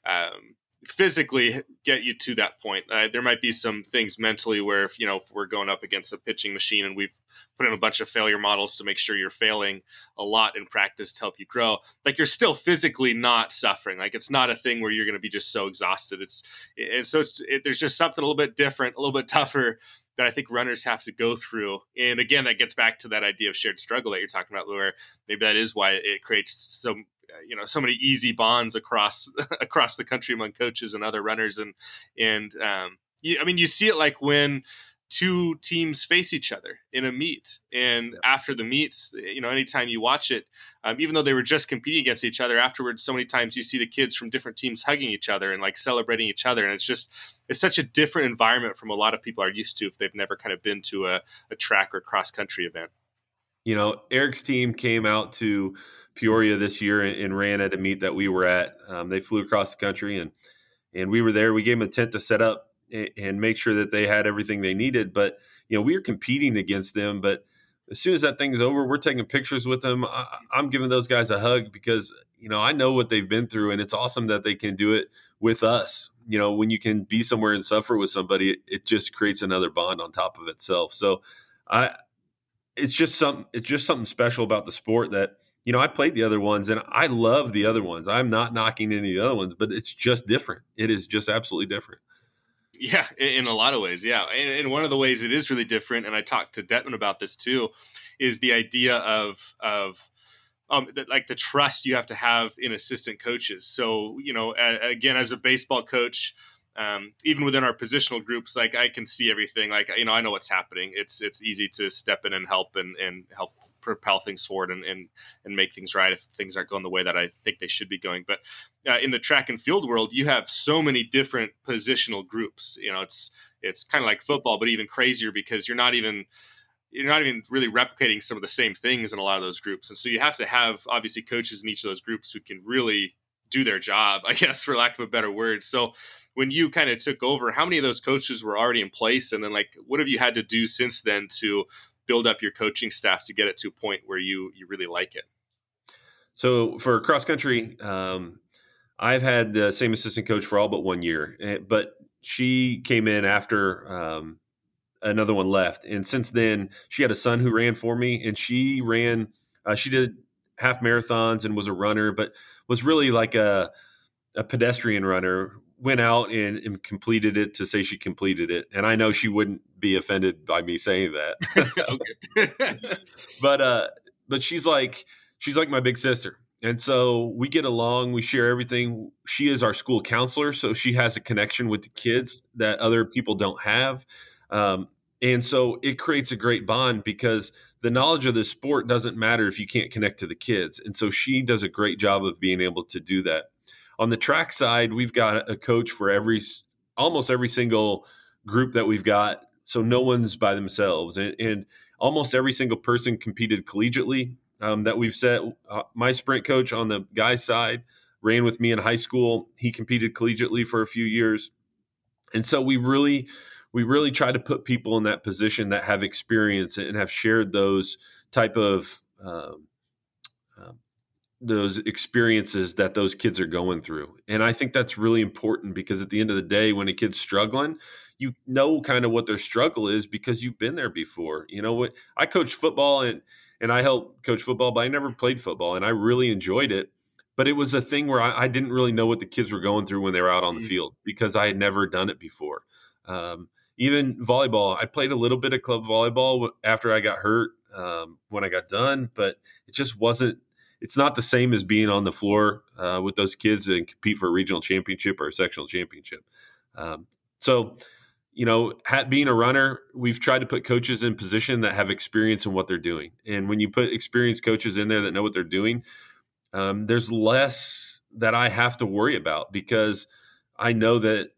Speaker 2: um, physically get you to that point. Uh, there might be some things mentally where if you know if we're going up against a pitching machine and we've put in a bunch of failure models to make sure you're failing a lot in practice to help you grow, like you're still physically not suffering. Like it's not a thing where you're going to be just so exhausted. It's and so it's it, there's just something a little bit different, a little bit tougher that I think runners have to go through. And again, that gets back to that idea of shared struggle that you're talking about, where maybe that is why it creates some you know so many easy bonds across across the country among coaches and other runners and and um, you, I mean you see it like when two teams face each other in a meet. And yeah. after the meets, you know, anytime you watch it, um, even though they were just competing against each other afterwards, so many times you see the kids from different teams hugging each other and like celebrating each other. And it's just, it's such a different environment from a lot of people are used to if they've never kind of been to a, a track or cross country event.
Speaker 1: You know, Eric's team came out to Peoria this year and, and ran at a meet that we were at. Um, they flew across the country and and we were there. We gave them a tent to set up and make sure that they had everything they needed. But you know, we were competing against them. But as soon as that thing's over, we're taking pictures with them. I, am giving those guys a hug because you know I know what they've been through, and it's awesome that they can do it with us. You know, when you can be somewhere and suffer with somebody, it, it just creates another bond on top of itself. So, I, it's just something. It's just something special about the sport that you know, I played the other ones and I love the other ones. I'm not knocking any of the other ones, but it's just different. It is just absolutely different.
Speaker 2: Yeah, in a lot of ways, yeah. And one of the ways it is really different, and I talked to Detman about this too, is the idea of of um, that like the trust you have to have in assistant coaches. So you know, again, as a baseball coach, um, even within our positional groups, like I can see everything. Like you know, I know what's happening. It's it's easy to step in and help and, and help propel things forward and, and and make things right if things aren't going the way that I think they should be going. But uh, in the track and field world, you have so many different positional groups. You know, it's it's kind of like football, but even crazier because you're not even you're not even really replicating some of the same things in a lot of those groups. And so you have to have obviously coaches in each of those groups who can really do their job, I guess, for lack of a better word. So when you kind of took over, how many of those coaches were already in place? And then, like, what have you had to do since then to build up your coaching staff to get it to a point where you you really like it?
Speaker 1: So for cross country, um, I've had the same assistant coach for all but one year, eh, but she came in after um, another one left, and since then she had a son who ran for me, and she ran. Uh, she did half marathons and was a runner, but was really like a a pedestrian runner went out and, and, completed it to say she completed it. And I know she wouldn't be offended by me saying that. but uh but she's like she's like my big sister. And so we get along, we share everything. She is our school counselor, so she has a connection with the kids that other people don't have. Um, and so it creates a great bond because the knowledge of the sport doesn't matter if you can't connect to the kids. And so she does a great job of being able to do that. On the track side, we've got a coach for every almost every single group that we've got. So no one's by themselves, and, and almost every single person competed collegiately um, that we've set. Uh, my sprint coach on the guys' side ran with me in high school. He competed collegiately for a few years, and so we really we really try to put people in that position that have experience and have shared those type of um, uh, those experiences that those kids are going through. And I think that's really important because at the end of the day, when a kid's struggling, you know kind of what their struggle is because you've been there before. You know what I coached football and and I helped coach football, but I never played football and I really enjoyed it. But it was a thing where I, I didn't really know what the kids were going through when they were out on the mm-hmm. field because I had never done it before. Um, even volleyball, I played a little bit of club volleyball after I got hurt um, when I got done, but it just wasn't it's not the same as being on the floor uh, with those kids and compete for a regional championship or a sectional championship. Um, so, you know, being a runner, we've tried to put coaches in position that have experience in what they're doing. And when you put experienced coaches in there that know what they're doing, um, there's less that I have to worry about because I know that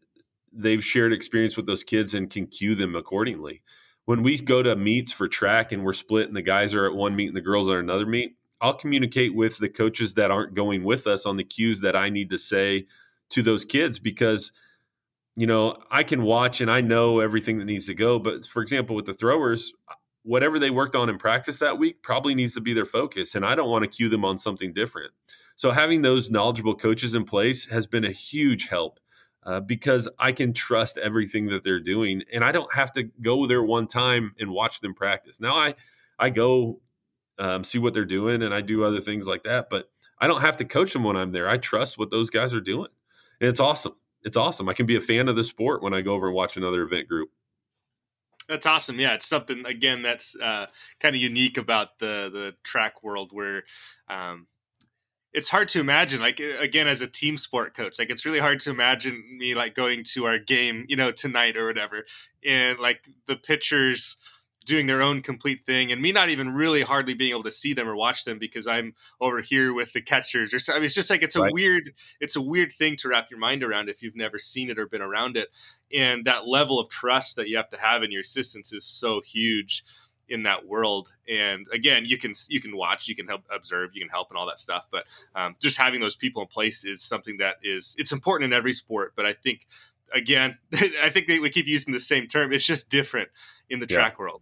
Speaker 1: they've shared experience with those kids and can cue them accordingly. When we go to meets for track and we're split and the guys are at one meet and the girls are another meet, I'll communicate with the coaches that aren't going with us on the cues that I need to say to those kids because you know I can watch and I know everything that needs to go but for example with the throwers whatever they worked on in practice that week probably needs to be their focus and I don't want to cue them on something different so having those knowledgeable coaches in place has been a huge help uh, because I can trust everything that they're doing and I don't have to go there one time and watch them practice now I I go um, see what they're doing, and I do other things like that. But I don't have to coach them when I'm there. I trust what those guys are doing, and it's awesome. It's awesome. I can be a fan of the sport when I go over and watch another event group.
Speaker 2: That's awesome. Yeah, it's something again that's uh, kind of unique about the the track world, where um, it's hard to imagine like again as a team sport coach like it's really hard to imagine me like going to our game you know tonight or whatever and like the pitchers doing their own complete thing and me not even really hardly being able to see them or watch them because i'm over here with the catchers or so I mean, it's just like it's a right. weird it's a weird thing to wrap your mind around if you've never seen it or been around it and that level of trust that you have to have in your assistants is so huge in that world. And again, you can you can watch, you can help observe, you can help, and all that stuff. But um, just having those people in place is something that is it's important in every sport. But I think again, I think we keep using the same term. It's just different in the yeah. track world.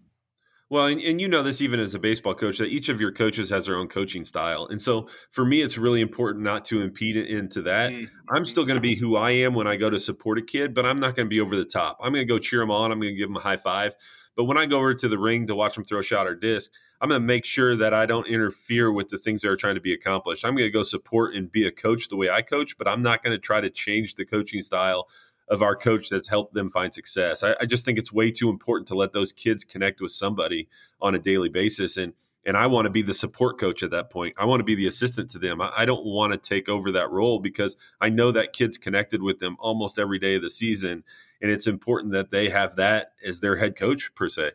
Speaker 1: Well, and, and, you know this even as a baseball coach that each of your coaches has their own coaching style, and so for me, it's really important not to impede into that. Mm-hmm. I'm still going to be who I am when I go to support a kid, but I'm not going to be over the top. I'm going to go cheer them on. I'm going to give them a high five, but when I go over to the ring to watch them throw a shot or disc, I'm going to make sure that I don't interfere with the things that are trying to be accomplished. I'm going to go support and be a coach the way I coach, but I'm not going to try to change the coaching style of our coach that's helped them find success. I, I just think it's way too important to let those kids connect with somebody on a daily basis. And and I want to be the support coach at that point. I want to be the assistant to them. I, I, don't want to take over that role because I know that kid's connected with them almost every day of the season, and it's important that they have that as their head coach per se.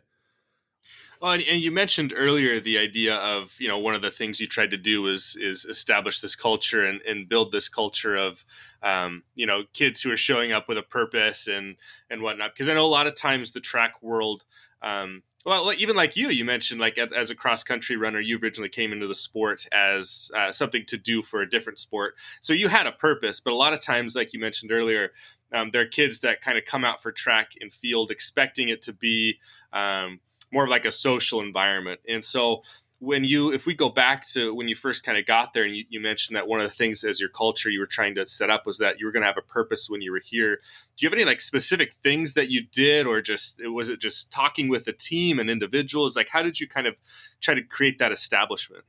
Speaker 2: Well, and, you mentioned earlier the idea of you know one of the things you tried to do is is establish this culture and, and build this culture of um, you know kids who are showing up with a purpose and and whatnot. Because I know a lot of times the track world. Um, well, even like you, you mentioned like as a cross country runner, you originally came into the sport as uh, something to do for a different sport. So you had a purpose, but a lot of times, like you mentioned earlier, um, there are kids that kind of come out for track and field expecting it to be um, more of like a social environment. And so when you if we go back to when you first kind of got there and you, you, mentioned that one of the things as your culture you were trying to set up was that you were going to have a purpose when you were here. Do you have any like specific things that you did or just was it just talking with the team and individuals? Like how did you kind of try to create that establishment?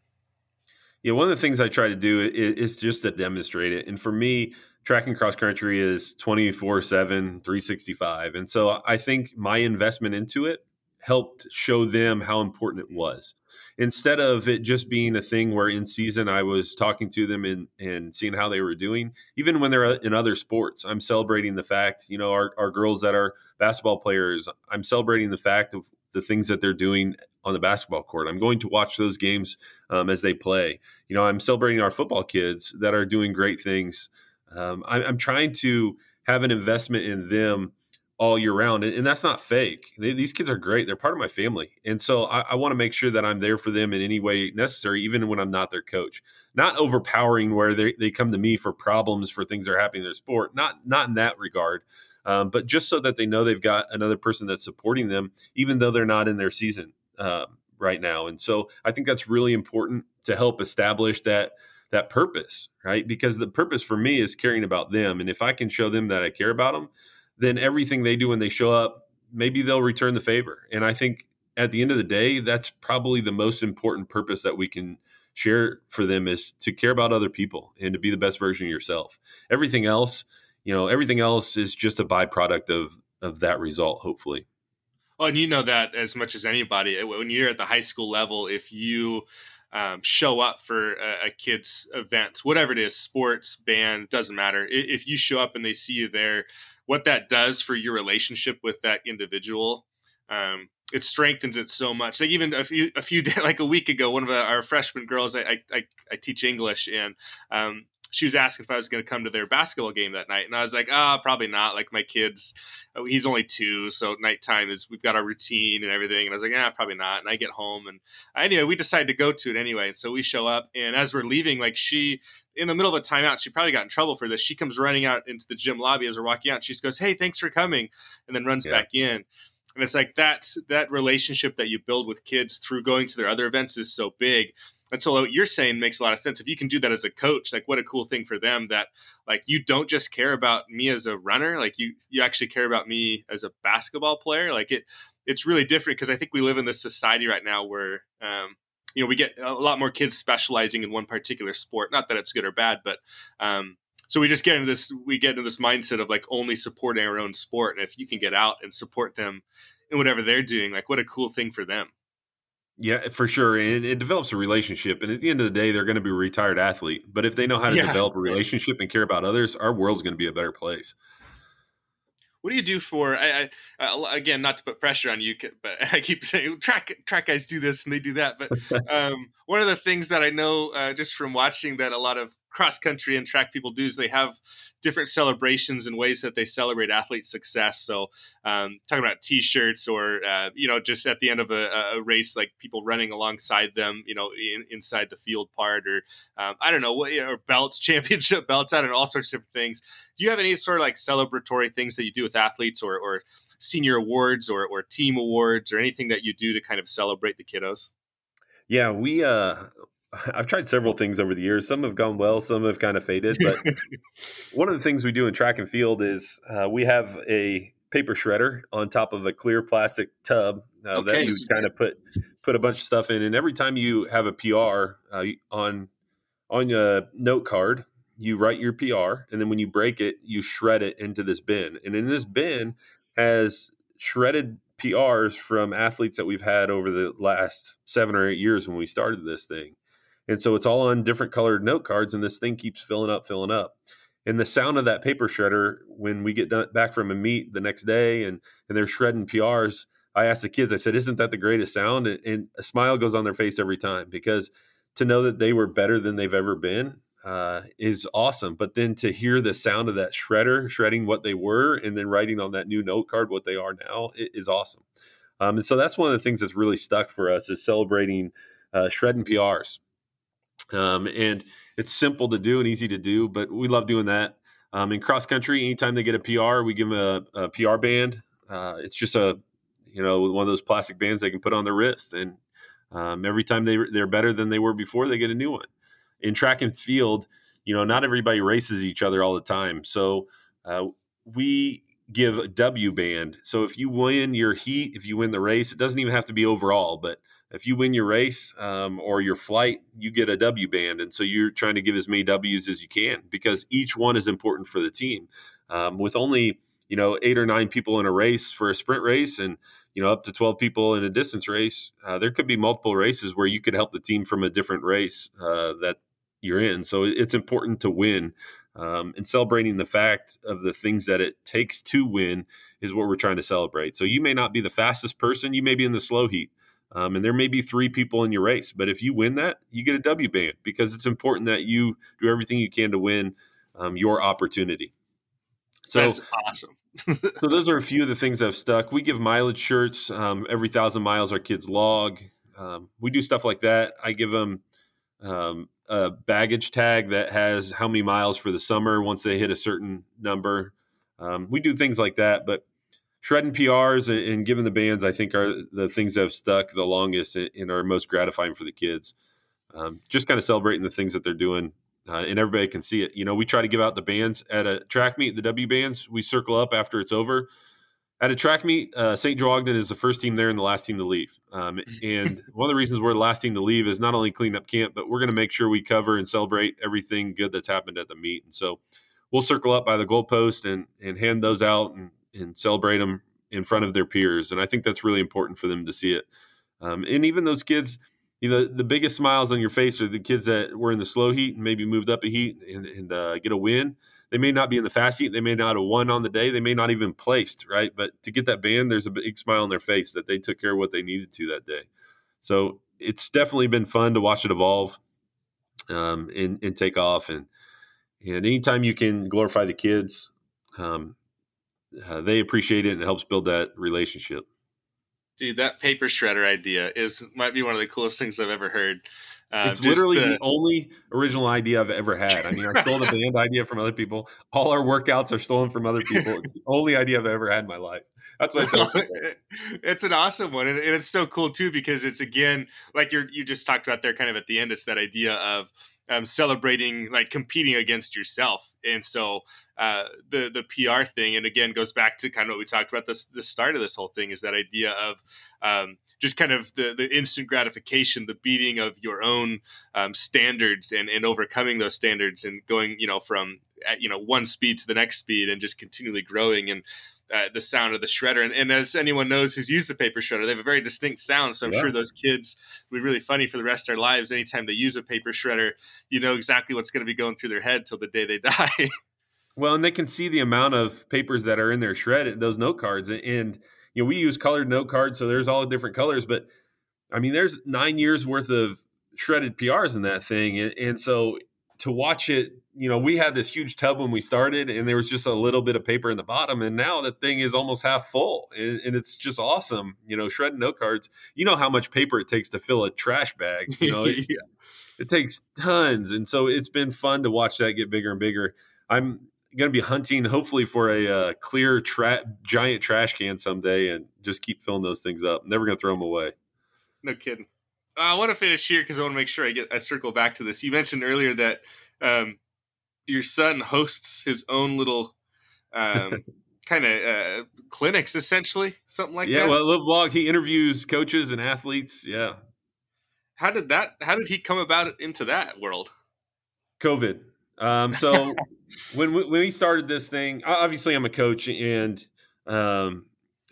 Speaker 1: Yeah one of the things i try to do is, is just to demonstrate it. And for me tracking cross country is 24 7 365 and so i think my investment into it helped show them how important it was instead of it just being a thing where in season I was talking to them and, and seeing how they were doing, even when they're in other sports, I'm celebrating the fact, you know, our, our girls that are basketball players, I'm celebrating the fact of the things that they're doing on the basketball court. I'm going to watch those games um, as they play. You know, I'm celebrating our football kids that are doing great things. Um, I, I'm trying to have an investment in them all year round. And, and that's not fake. They, these kids are great. They're part of my family. And so I, I want to make sure that I'm there for them in any way necessary, even when I'm not their coach. Not overpowering where they, they come to me for problems for things that are happening in their sport. Not not in that regard. Um, but just so that they know they've got another person that's supporting them, even though they're not in their season um, right now. And so I think that's really important to help establish that that purpose, right? Because the purpose for me is caring about them. And if I can show them that I care about them, then everything they do when they show up, maybe they'll return the favor. And I think at the end of the day, that's probably the most important purpose that we can share for them is to care about other people and to be the best version of yourself. Everything else, you know, everything else is just a byproduct of of that result, hopefully.
Speaker 2: Well, and you know that as much as anybody, when you're at the high school level, if you um, show up for a, a, kid's event, whatever it is, sports, band, doesn't matter. If you show up and they see you there, what that does for your relationship with that individual um, it strengthens it so much. Like even a few a few like a week ago, one of our freshman girls, I I, I teach English, and um, she was asking if I was going to come to their basketball game that night, and I was like, ah, oh, probably not. Like my kids, oh, he's only two, so nighttime is we've got our routine and everything. And I was like, yeah, probably not. And I get home, and anyway, we decided to go to it anyway. And so we show up, and as we're leaving, like she in the middle of a timeout, she probably got in trouble for this. She comes running out into the gym lobby as we're walking out. She just goes, "Hey, thanks for coming," and then runs yeah. back in. And it's like that's that relationship that you build with kids through going to their other events is so big and so what you're saying makes a lot of sense. If you can do that as a coach, like what a cool thing for them that like you don't just care about me as a runner, like you you actually care about me as a basketball player. Like it it's really different because I think we live in this society right now where um, you know we get a lot more kids specializing in one particular sport. Not that it's good or bad, but um, so we just get into this we get into this mindset of like only supporting our own sport. And if you can get out and support them in whatever they're doing, like what a cool thing for them.
Speaker 1: Yeah, for sure. And it develops a relationship. And at the end of the day, they're going to be a retired athlete. But if they know how to yeah. develop a relationship and care about others, our world's going to be a better place.
Speaker 2: What do you do for? I, I uh, again, not to put pressure on you, but I keep saying track track guys do this and they do that. But um, one of the things that I know uh, just from watching that a lot of cross country and track people do is they have different celebrations and ways that they celebrate athlete success. So, um, talking about T-shirts or uh, you know just at the end of a, a, race, like people running alongside them, you know, in, inside the field part, or um, I don't know or belts, championship belts, don't know, all sorts of different things. Do you have any sort of like celebratory things that you do with athletes or, or senior awards or, or team awards or anything that you do to kind of celebrate the kiddos?
Speaker 1: Yeah, we uh I've tried several things over the years. Some have gone well, some have kind of faded. But one of the things we do in track and field is uh, we have a paper shredder on top of a clear plastic tub uh, okay, that you kind of put put a bunch of stuff in. And every time you have a PR uh, on on a note card, you write your PR, and then when you break it, you shred it into this bin. And in this bin has shredded PRs from athletes that we've had over the last seven or eight years when we started this thing. And so it's all on different colored note cards, and this thing keeps filling up, filling up. And the sound of that paper shredder when we get done, back from a meet the next day and, and they're shredding PRs, I asked the kids, I said, Isn't that the greatest sound? And, and a smile goes on their face every time because to know that they were better than they've ever been uh, is awesome. But then to hear the sound of that shredder shredding what they were and then writing on that new note card what they are now is awesome. Um, and so that's one of the things that's really stuck for us is celebrating uh, shredding PRs. Um, and it's simple to do and easy to do, but we love doing that. Um, in cross country, anytime they get a PR, we give them a, a PR band. Uh, it's just a, you know, one of those plastic bands they can put on their wrist. And um, every time they, they're better than they were before, they get a new one. In track and field, you know, not everybody races each other all the time. So uh, we give a W band. So if you win your heat, if you win the race, it doesn't even have to be overall, but if you win your race um, or your flight, you get a W band. And so you're trying to give as many W's as you can because each one is important for the team. Um, with only, you know, eight or nine people in a race for a sprint race and, you know, up to 12 people in a distance race, uh, there could be multiple races where you could help the team from a different race uh, that you're in. So it's important to win. Um, and celebrating the fact of the things that it takes to win is what we're trying to celebrate. So you may not be the fastest person, you may be in the slow heat. Um, and there may be three people in your race, but if you win that, you get a W band because it's important that you do everything you can to win um, your opportunity.
Speaker 2: So That's awesome.
Speaker 1: so those are a few of the things I've stuck. We give mileage shirts um, every thousand miles. Our kids log. Um, we do stuff like that. I give them um, a baggage tag that has how many miles for the summer once they hit a certain number. Um, we do things like that, but shredding PRs and, and giving the bands, I think, are the things that have stuck the longest and, are most gratifying for the kids. Um, just kind of celebrating the things that they're doing, uh, and everybody can see it. You know, we try to give out the bands at a track meet, the W bands. We circle up after it's over. At a track meet, uh, St. Joe Ogden is the first team there and the last team to leave. Um, and one of the reasons we're the last team to leave is not only clean up camp, but we're going to make sure we cover and celebrate everything good that's happened at the meet. And so we'll circle up by the goalpost and and hand those out and and celebrate them in front of their peers. And I think that's really important for them to see it. Um, and even those kids, you know, the biggest smiles on your face are the kids that were in the slow heat and maybe moved up a heat and, and uh, get a win. They may not be in the fast heat. They may not have won on the day. They may not even placed, right? But to get that band, there's a big smile on their face that they took care of what they needed to that day. So it's definitely been fun to watch it evolve um, and, and take off. And, and anytime you can glorify the kids, um, uh, they appreciate it and it helps build that relationship.
Speaker 2: Dude, that paper shredder idea is might be one of the coolest things I've ever heard.
Speaker 1: Uh, it's literally the... the... only original idea I've ever had. I mean, I stole the band idea from other people. All our workouts are stolen from other people. It's the only idea I've ever had in my life. That's what I thought.
Speaker 2: it's an awesome one, and it's so cool too because it's again like you're you just talked about there, kind of at the end. It's that idea of um, celebrating like competing against yourself. And so uh, the the pr thing and again goes back to kind of what we talked about this the start of this whole thing is that idea of um, just kind of the the instant gratification the beating of your own um, standards and and overcoming those standards and going you know from you know one speed to the next speed and just continually growing. And uh, the sound of the shredder. And, and, as anyone knows who's used the paper shredder, they have a very distinct sound. So I'm yeah. sure those kids will be really funny for the rest of their lives. Anytime they use a paper shredder, you know exactly what's going to be going through their head till the day they die.
Speaker 1: well, and they can see the amount of papers that are in their shred, those note cards. And, you know, we use colored note cards, so there's all the different colors. But I mean, there's nine years worth of shredded PRs in that thing. And, and so to watch it you know, we had this huge tub when we started, and there was just a little bit of paper in the bottom, and now the thing is almost half full, and, and it's just awesome. You know, shredding note cards. You know how much paper it takes to fill a trash bag. You know, it, it takes tons, and so it's been fun to watch that get bigger and bigger. I'm going to be hunting, hopefully, for a uh, clear tra- giant trash can someday, and just keep filling those things up. Never going to throw them away.
Speaker 2: No kidding. I want to finish here because I want to make sure I get I circle back to this. You mentioned earlier that um, your son hosts his own little um, kind of uh, clinics, essentially, something like
Speaker 1: yeah,
Speaker 2: that.
Speaker 1: Yeah, well, Live Vlog, he interviews coaches and athletes. Yeah.
Speaker 2: How did that? How did he come about into that world?
Speaker 1: COVID. Um, so when we, when we started this thing, obviously I'm a coach and um,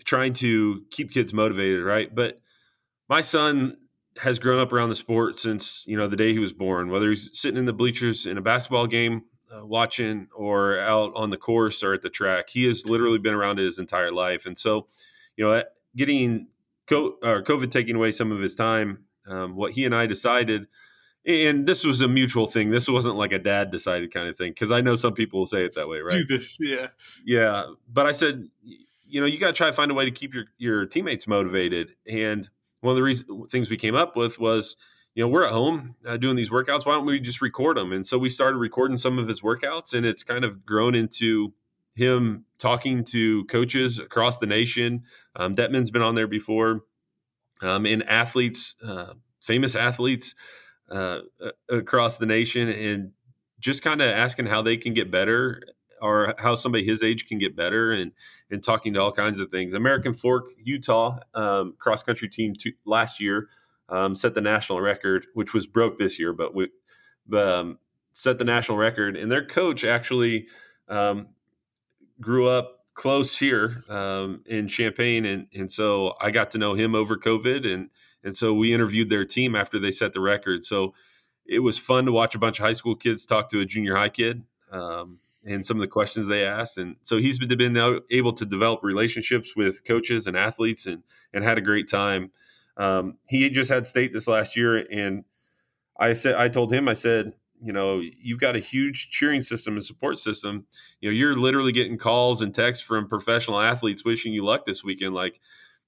Speaker 1: trying to keep kids motivated, right? But my son has grown up around the sport since you know the day he was born. Whether he's sitting in the bleachers in a basketball game uh, watching or out on the course or at the track. He has literally been around his entire life. And so, you know, getting COVID taking away some of his time, um, what he and I decided, and this was a mutual thing. This wasn't like a dad decided kind of thing. Cause I know some people will say it that way, right?
Speaker 2: Do this. Yeah.
Speaker 1: Yeah. But I said, you know, you got to try to find a way to keep your, your teammates motivated. And one of the reasons, things we came up with was, you know, we're at home uh, doing these workouts. Why don't we just record them? And so we started recording some of his workouts, and it's kind of grown into him talking to coaches across the nation. Um, Detman's been on there before, um, and athletes, uh, famous athletes uh, across the nation, and just kind of asking how they can get better or how somebody his age can get better and and talking to all kinds of things. American Fork, Utah um, cross country team last year um, set the national record, which was broke this year, but we um, set the national record. And their coach actually um, grew up close here um, in Champaign, and and so I got to know him over COVID, and and so we interviewed their team after they set the record. So it was fun to watch a bunch of high school kids talk to a junior high kid. Um, and some of the questions they asked. And so he's been able to develop relationships with coaches and athletes and, and had a great time. Um, he just had state this last year, and I said I told him I said you know you've got a huge cheering system and support system. You know you're literally getting calls and texts from professional athletes wishing you luck this weekend. Like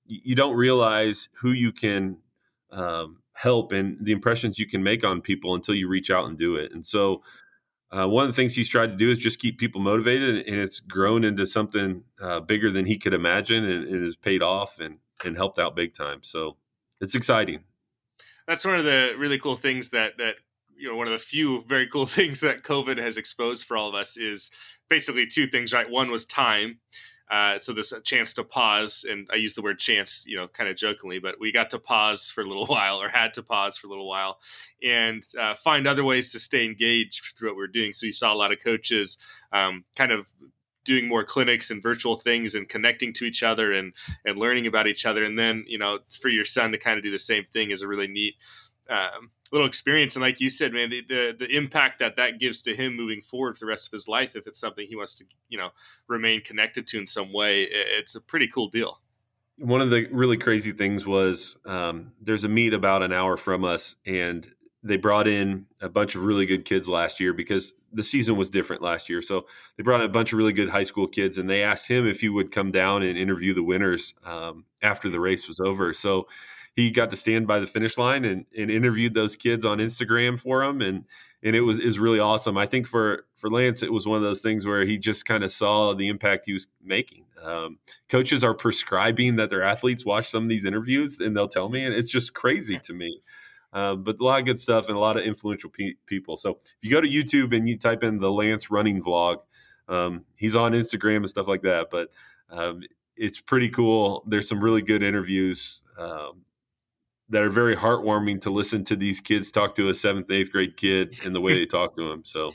Speaker 1: you don't realize who you can um, help and the impressions you can make on people until you reach out and do it. And so. Uh, one of the things he's tried to do is just keep people motivated, and it's grown into something uh, bigger than he could imagine, and, and has paid off and, and helped out big time. So it's exciting.
Speaker 2: That's one of the really cool things that that you know one of the few very cool things that COVID has exposed for all of us is basically two things. Right, one was time. Uh, so this chance to pause, and I use the word chance, you know, kind of jokingly, but we got to pause for a little while, or had to pause for a little while, and uh, find other ways to stay engaged through what we we're doing. So you saw a lot of coaches um, kind of doing more clinics and virtual things and connecting to each other and and learning about each other and then you know for your son to kind of do the same thing is a really neat um, little experience and like you said man the, the, the impact that that gives to him moving forward for the rest of his life if it's something he wants to you know remain connected to in some way it's a pretty cool deal
Speaker 1: one of the really crazy things was um, there's a meet about an hour from us and they brought in a bunch of really good kids last year because the season was different last year. So they brought in a bunch of really good high school kids, and they asked him if he would come down and interview the winners um, after the race was over. So he got to stand by the finish line and, and interviewed those kids on Instagram for him, and and it was is really awesome. I think for for Lance, it was one of those things where he just kind of saw the impact he was making. Um, coaches are prescribing that their athletes watch some of these interviews, and they'll tell me, and it's just crazy to me. Uh, but a lot of good stuff and a lot of influential pe- people. So if you go to YouTube and you type in the Lance running vlog, um, he's on Instagram and stuff like that. But um, it's pretty cool. There's some really good interviews um, that are very heartwarming to listen to these kids talk to a seventh, eighth grade kid and the way they talk to him. So.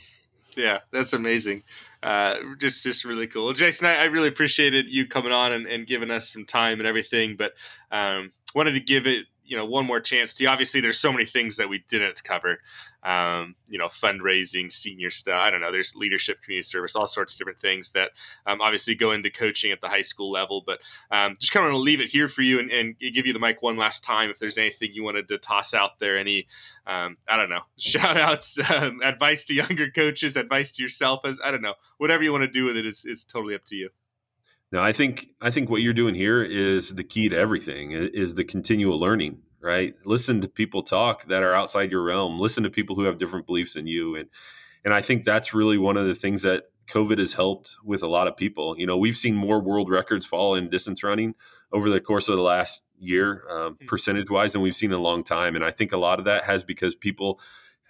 Speaker 2: Yeah, that's amazing. uh, just just really cool. Well, Jason, I, I, really appreciated you coming on and, and, giving us some time and everything. But um, wanted to give it you know one more chance to obviously there's so many things that we didn't cover. Um, you know fundraising senior stuff i don't know there's leadership community service all sorts of different things that um, obviously go into coaching at the high school level but um, just kind of want to leave it here for you and, and, give you the mic one last time if there's anything you wanted to toss out there any um, i don't know shout outs um, advice to younger coaches advice to yourself as i don't know whatever you want to do with it is, is totally up to you
Speaker 1: no, I think I think what you're doing here is the key to everything. Is the continual learning, right? Listen to people talk that are outside your realm. Listen to people who have different beliefs than you, and and I think that's really one of the things that COVID has helped with a lot of people. You know, we've seen more world records fall in distance running over the course of the last year, um, mm-hmm. percentage wise, than we've seen in a long time. And I think a lot of that has because people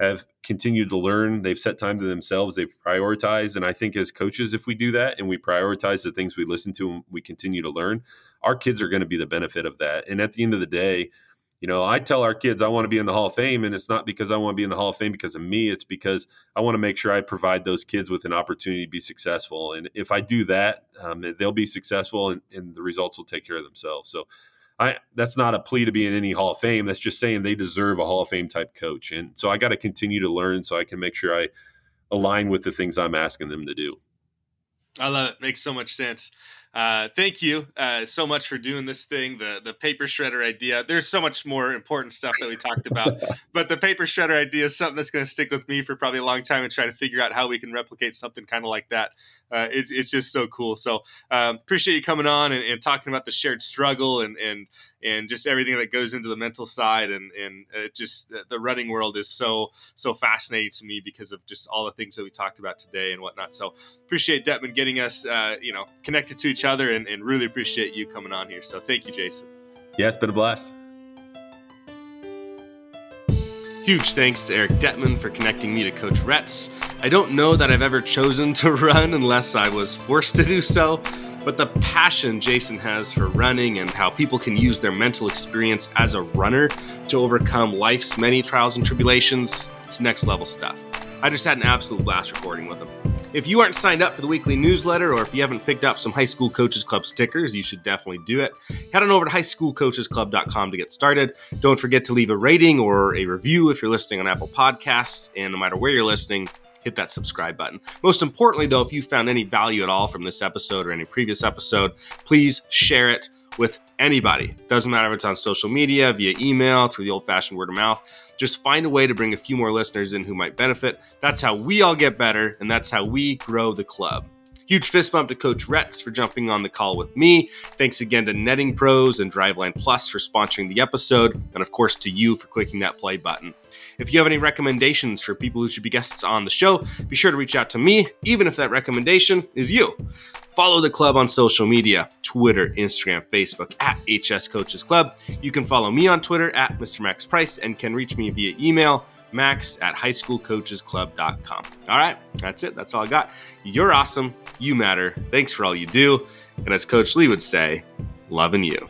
Speaker 1: have continued to learn. They've set time to themselves. They've prioritized. And I think as coaches, if we do that and we prioritize the things we listen to and we continue to learn, our kids are going to be the benefit of that. And at the end of the day, you know, I tell our kids I want to be in the Hall of Fame, and it's not because I want to be in the Hall of Fame because of me. It's because I want to make sure I provide those kids with an opportunity to be successful. And if I do that, um, they'll be successful, and, and the results will take care of themselves. So I that's not a plea to be in any Hall of Fame. That's just saying they deserve a Hall of Fame type coach. And so I got to continue to learn so I can make sure I align with the things I'm asking them to do.
Speaker 2: I love it. Makes so much sense uh, thank you uh, so much for doing this thing. The the paper shredder idea. There's so much more important stuff that we talked about, but the paper shredder idea is something that's going to stick with me for probably a long time and try to figure out how we can replicate something kind of like that. Uh, it's, it's just so cool. So um, appreciate you coming on and, and, talking about the shared struggle and and and just everything that goes into the mental side and and just the running world is so so fascinating to me because of just all the things that we talked about today and whatnot. So appreciate Detman getting us uh, you know connected to each each other and, and really appreciate you coming on here. So thank you, Jason.
Speaker 1: Yeah, it's been a blast.
Speaker 2: Huge thanks to Eric Detman for connecting me to Coach Retz. I don't know that I've ever chosen to run unless I was forced to do so, but the passion Jason has for running and how people can use their mental experience as a runner to overcome life's many trials and tribulations, it's next level stuff. I just had an absolute blast recording with him. If you aren't signed up for the weekly newsletter or if you haven't picked up some High School Coaches Club stickers, you should definitely do it. Head on over to highschoolcoachesclub.com to get started. Don't forget to leave a rating or a review if you're listening on Apple Podcasts. And no matter where you're listening, hit that subscribe button. Most importantly, though, if you found any value at all from this episode or any previous episode, please share it with anybody. Doesn't matter if it's on social media, via email, through the old fashioned word of mouth. Just find a way to bring a few more listeners in who might benefit. That's how we all get better, and that's how we grow the club. Huge fist bump to Coach Retz for jumping on the call with me. Thanks again to Netting Pros and Driveline Plus for sponsoring the episode, and of course to you for clicking that play button. If you have any recommendations for people who should be guests on the show, be sure to reach out to me, even if that recommendation is you. Follow the club on social media Twitter, Instagram, Facebook at HS Coaches Club. You can follow me on Twitter at Mr. Max Price and can reach me via email max at highschoolcoachesclub.com. All right, that's it. That's all I got. You're awesome. You matter. Thanks for all you do. And as Coach Lee would say, loving you.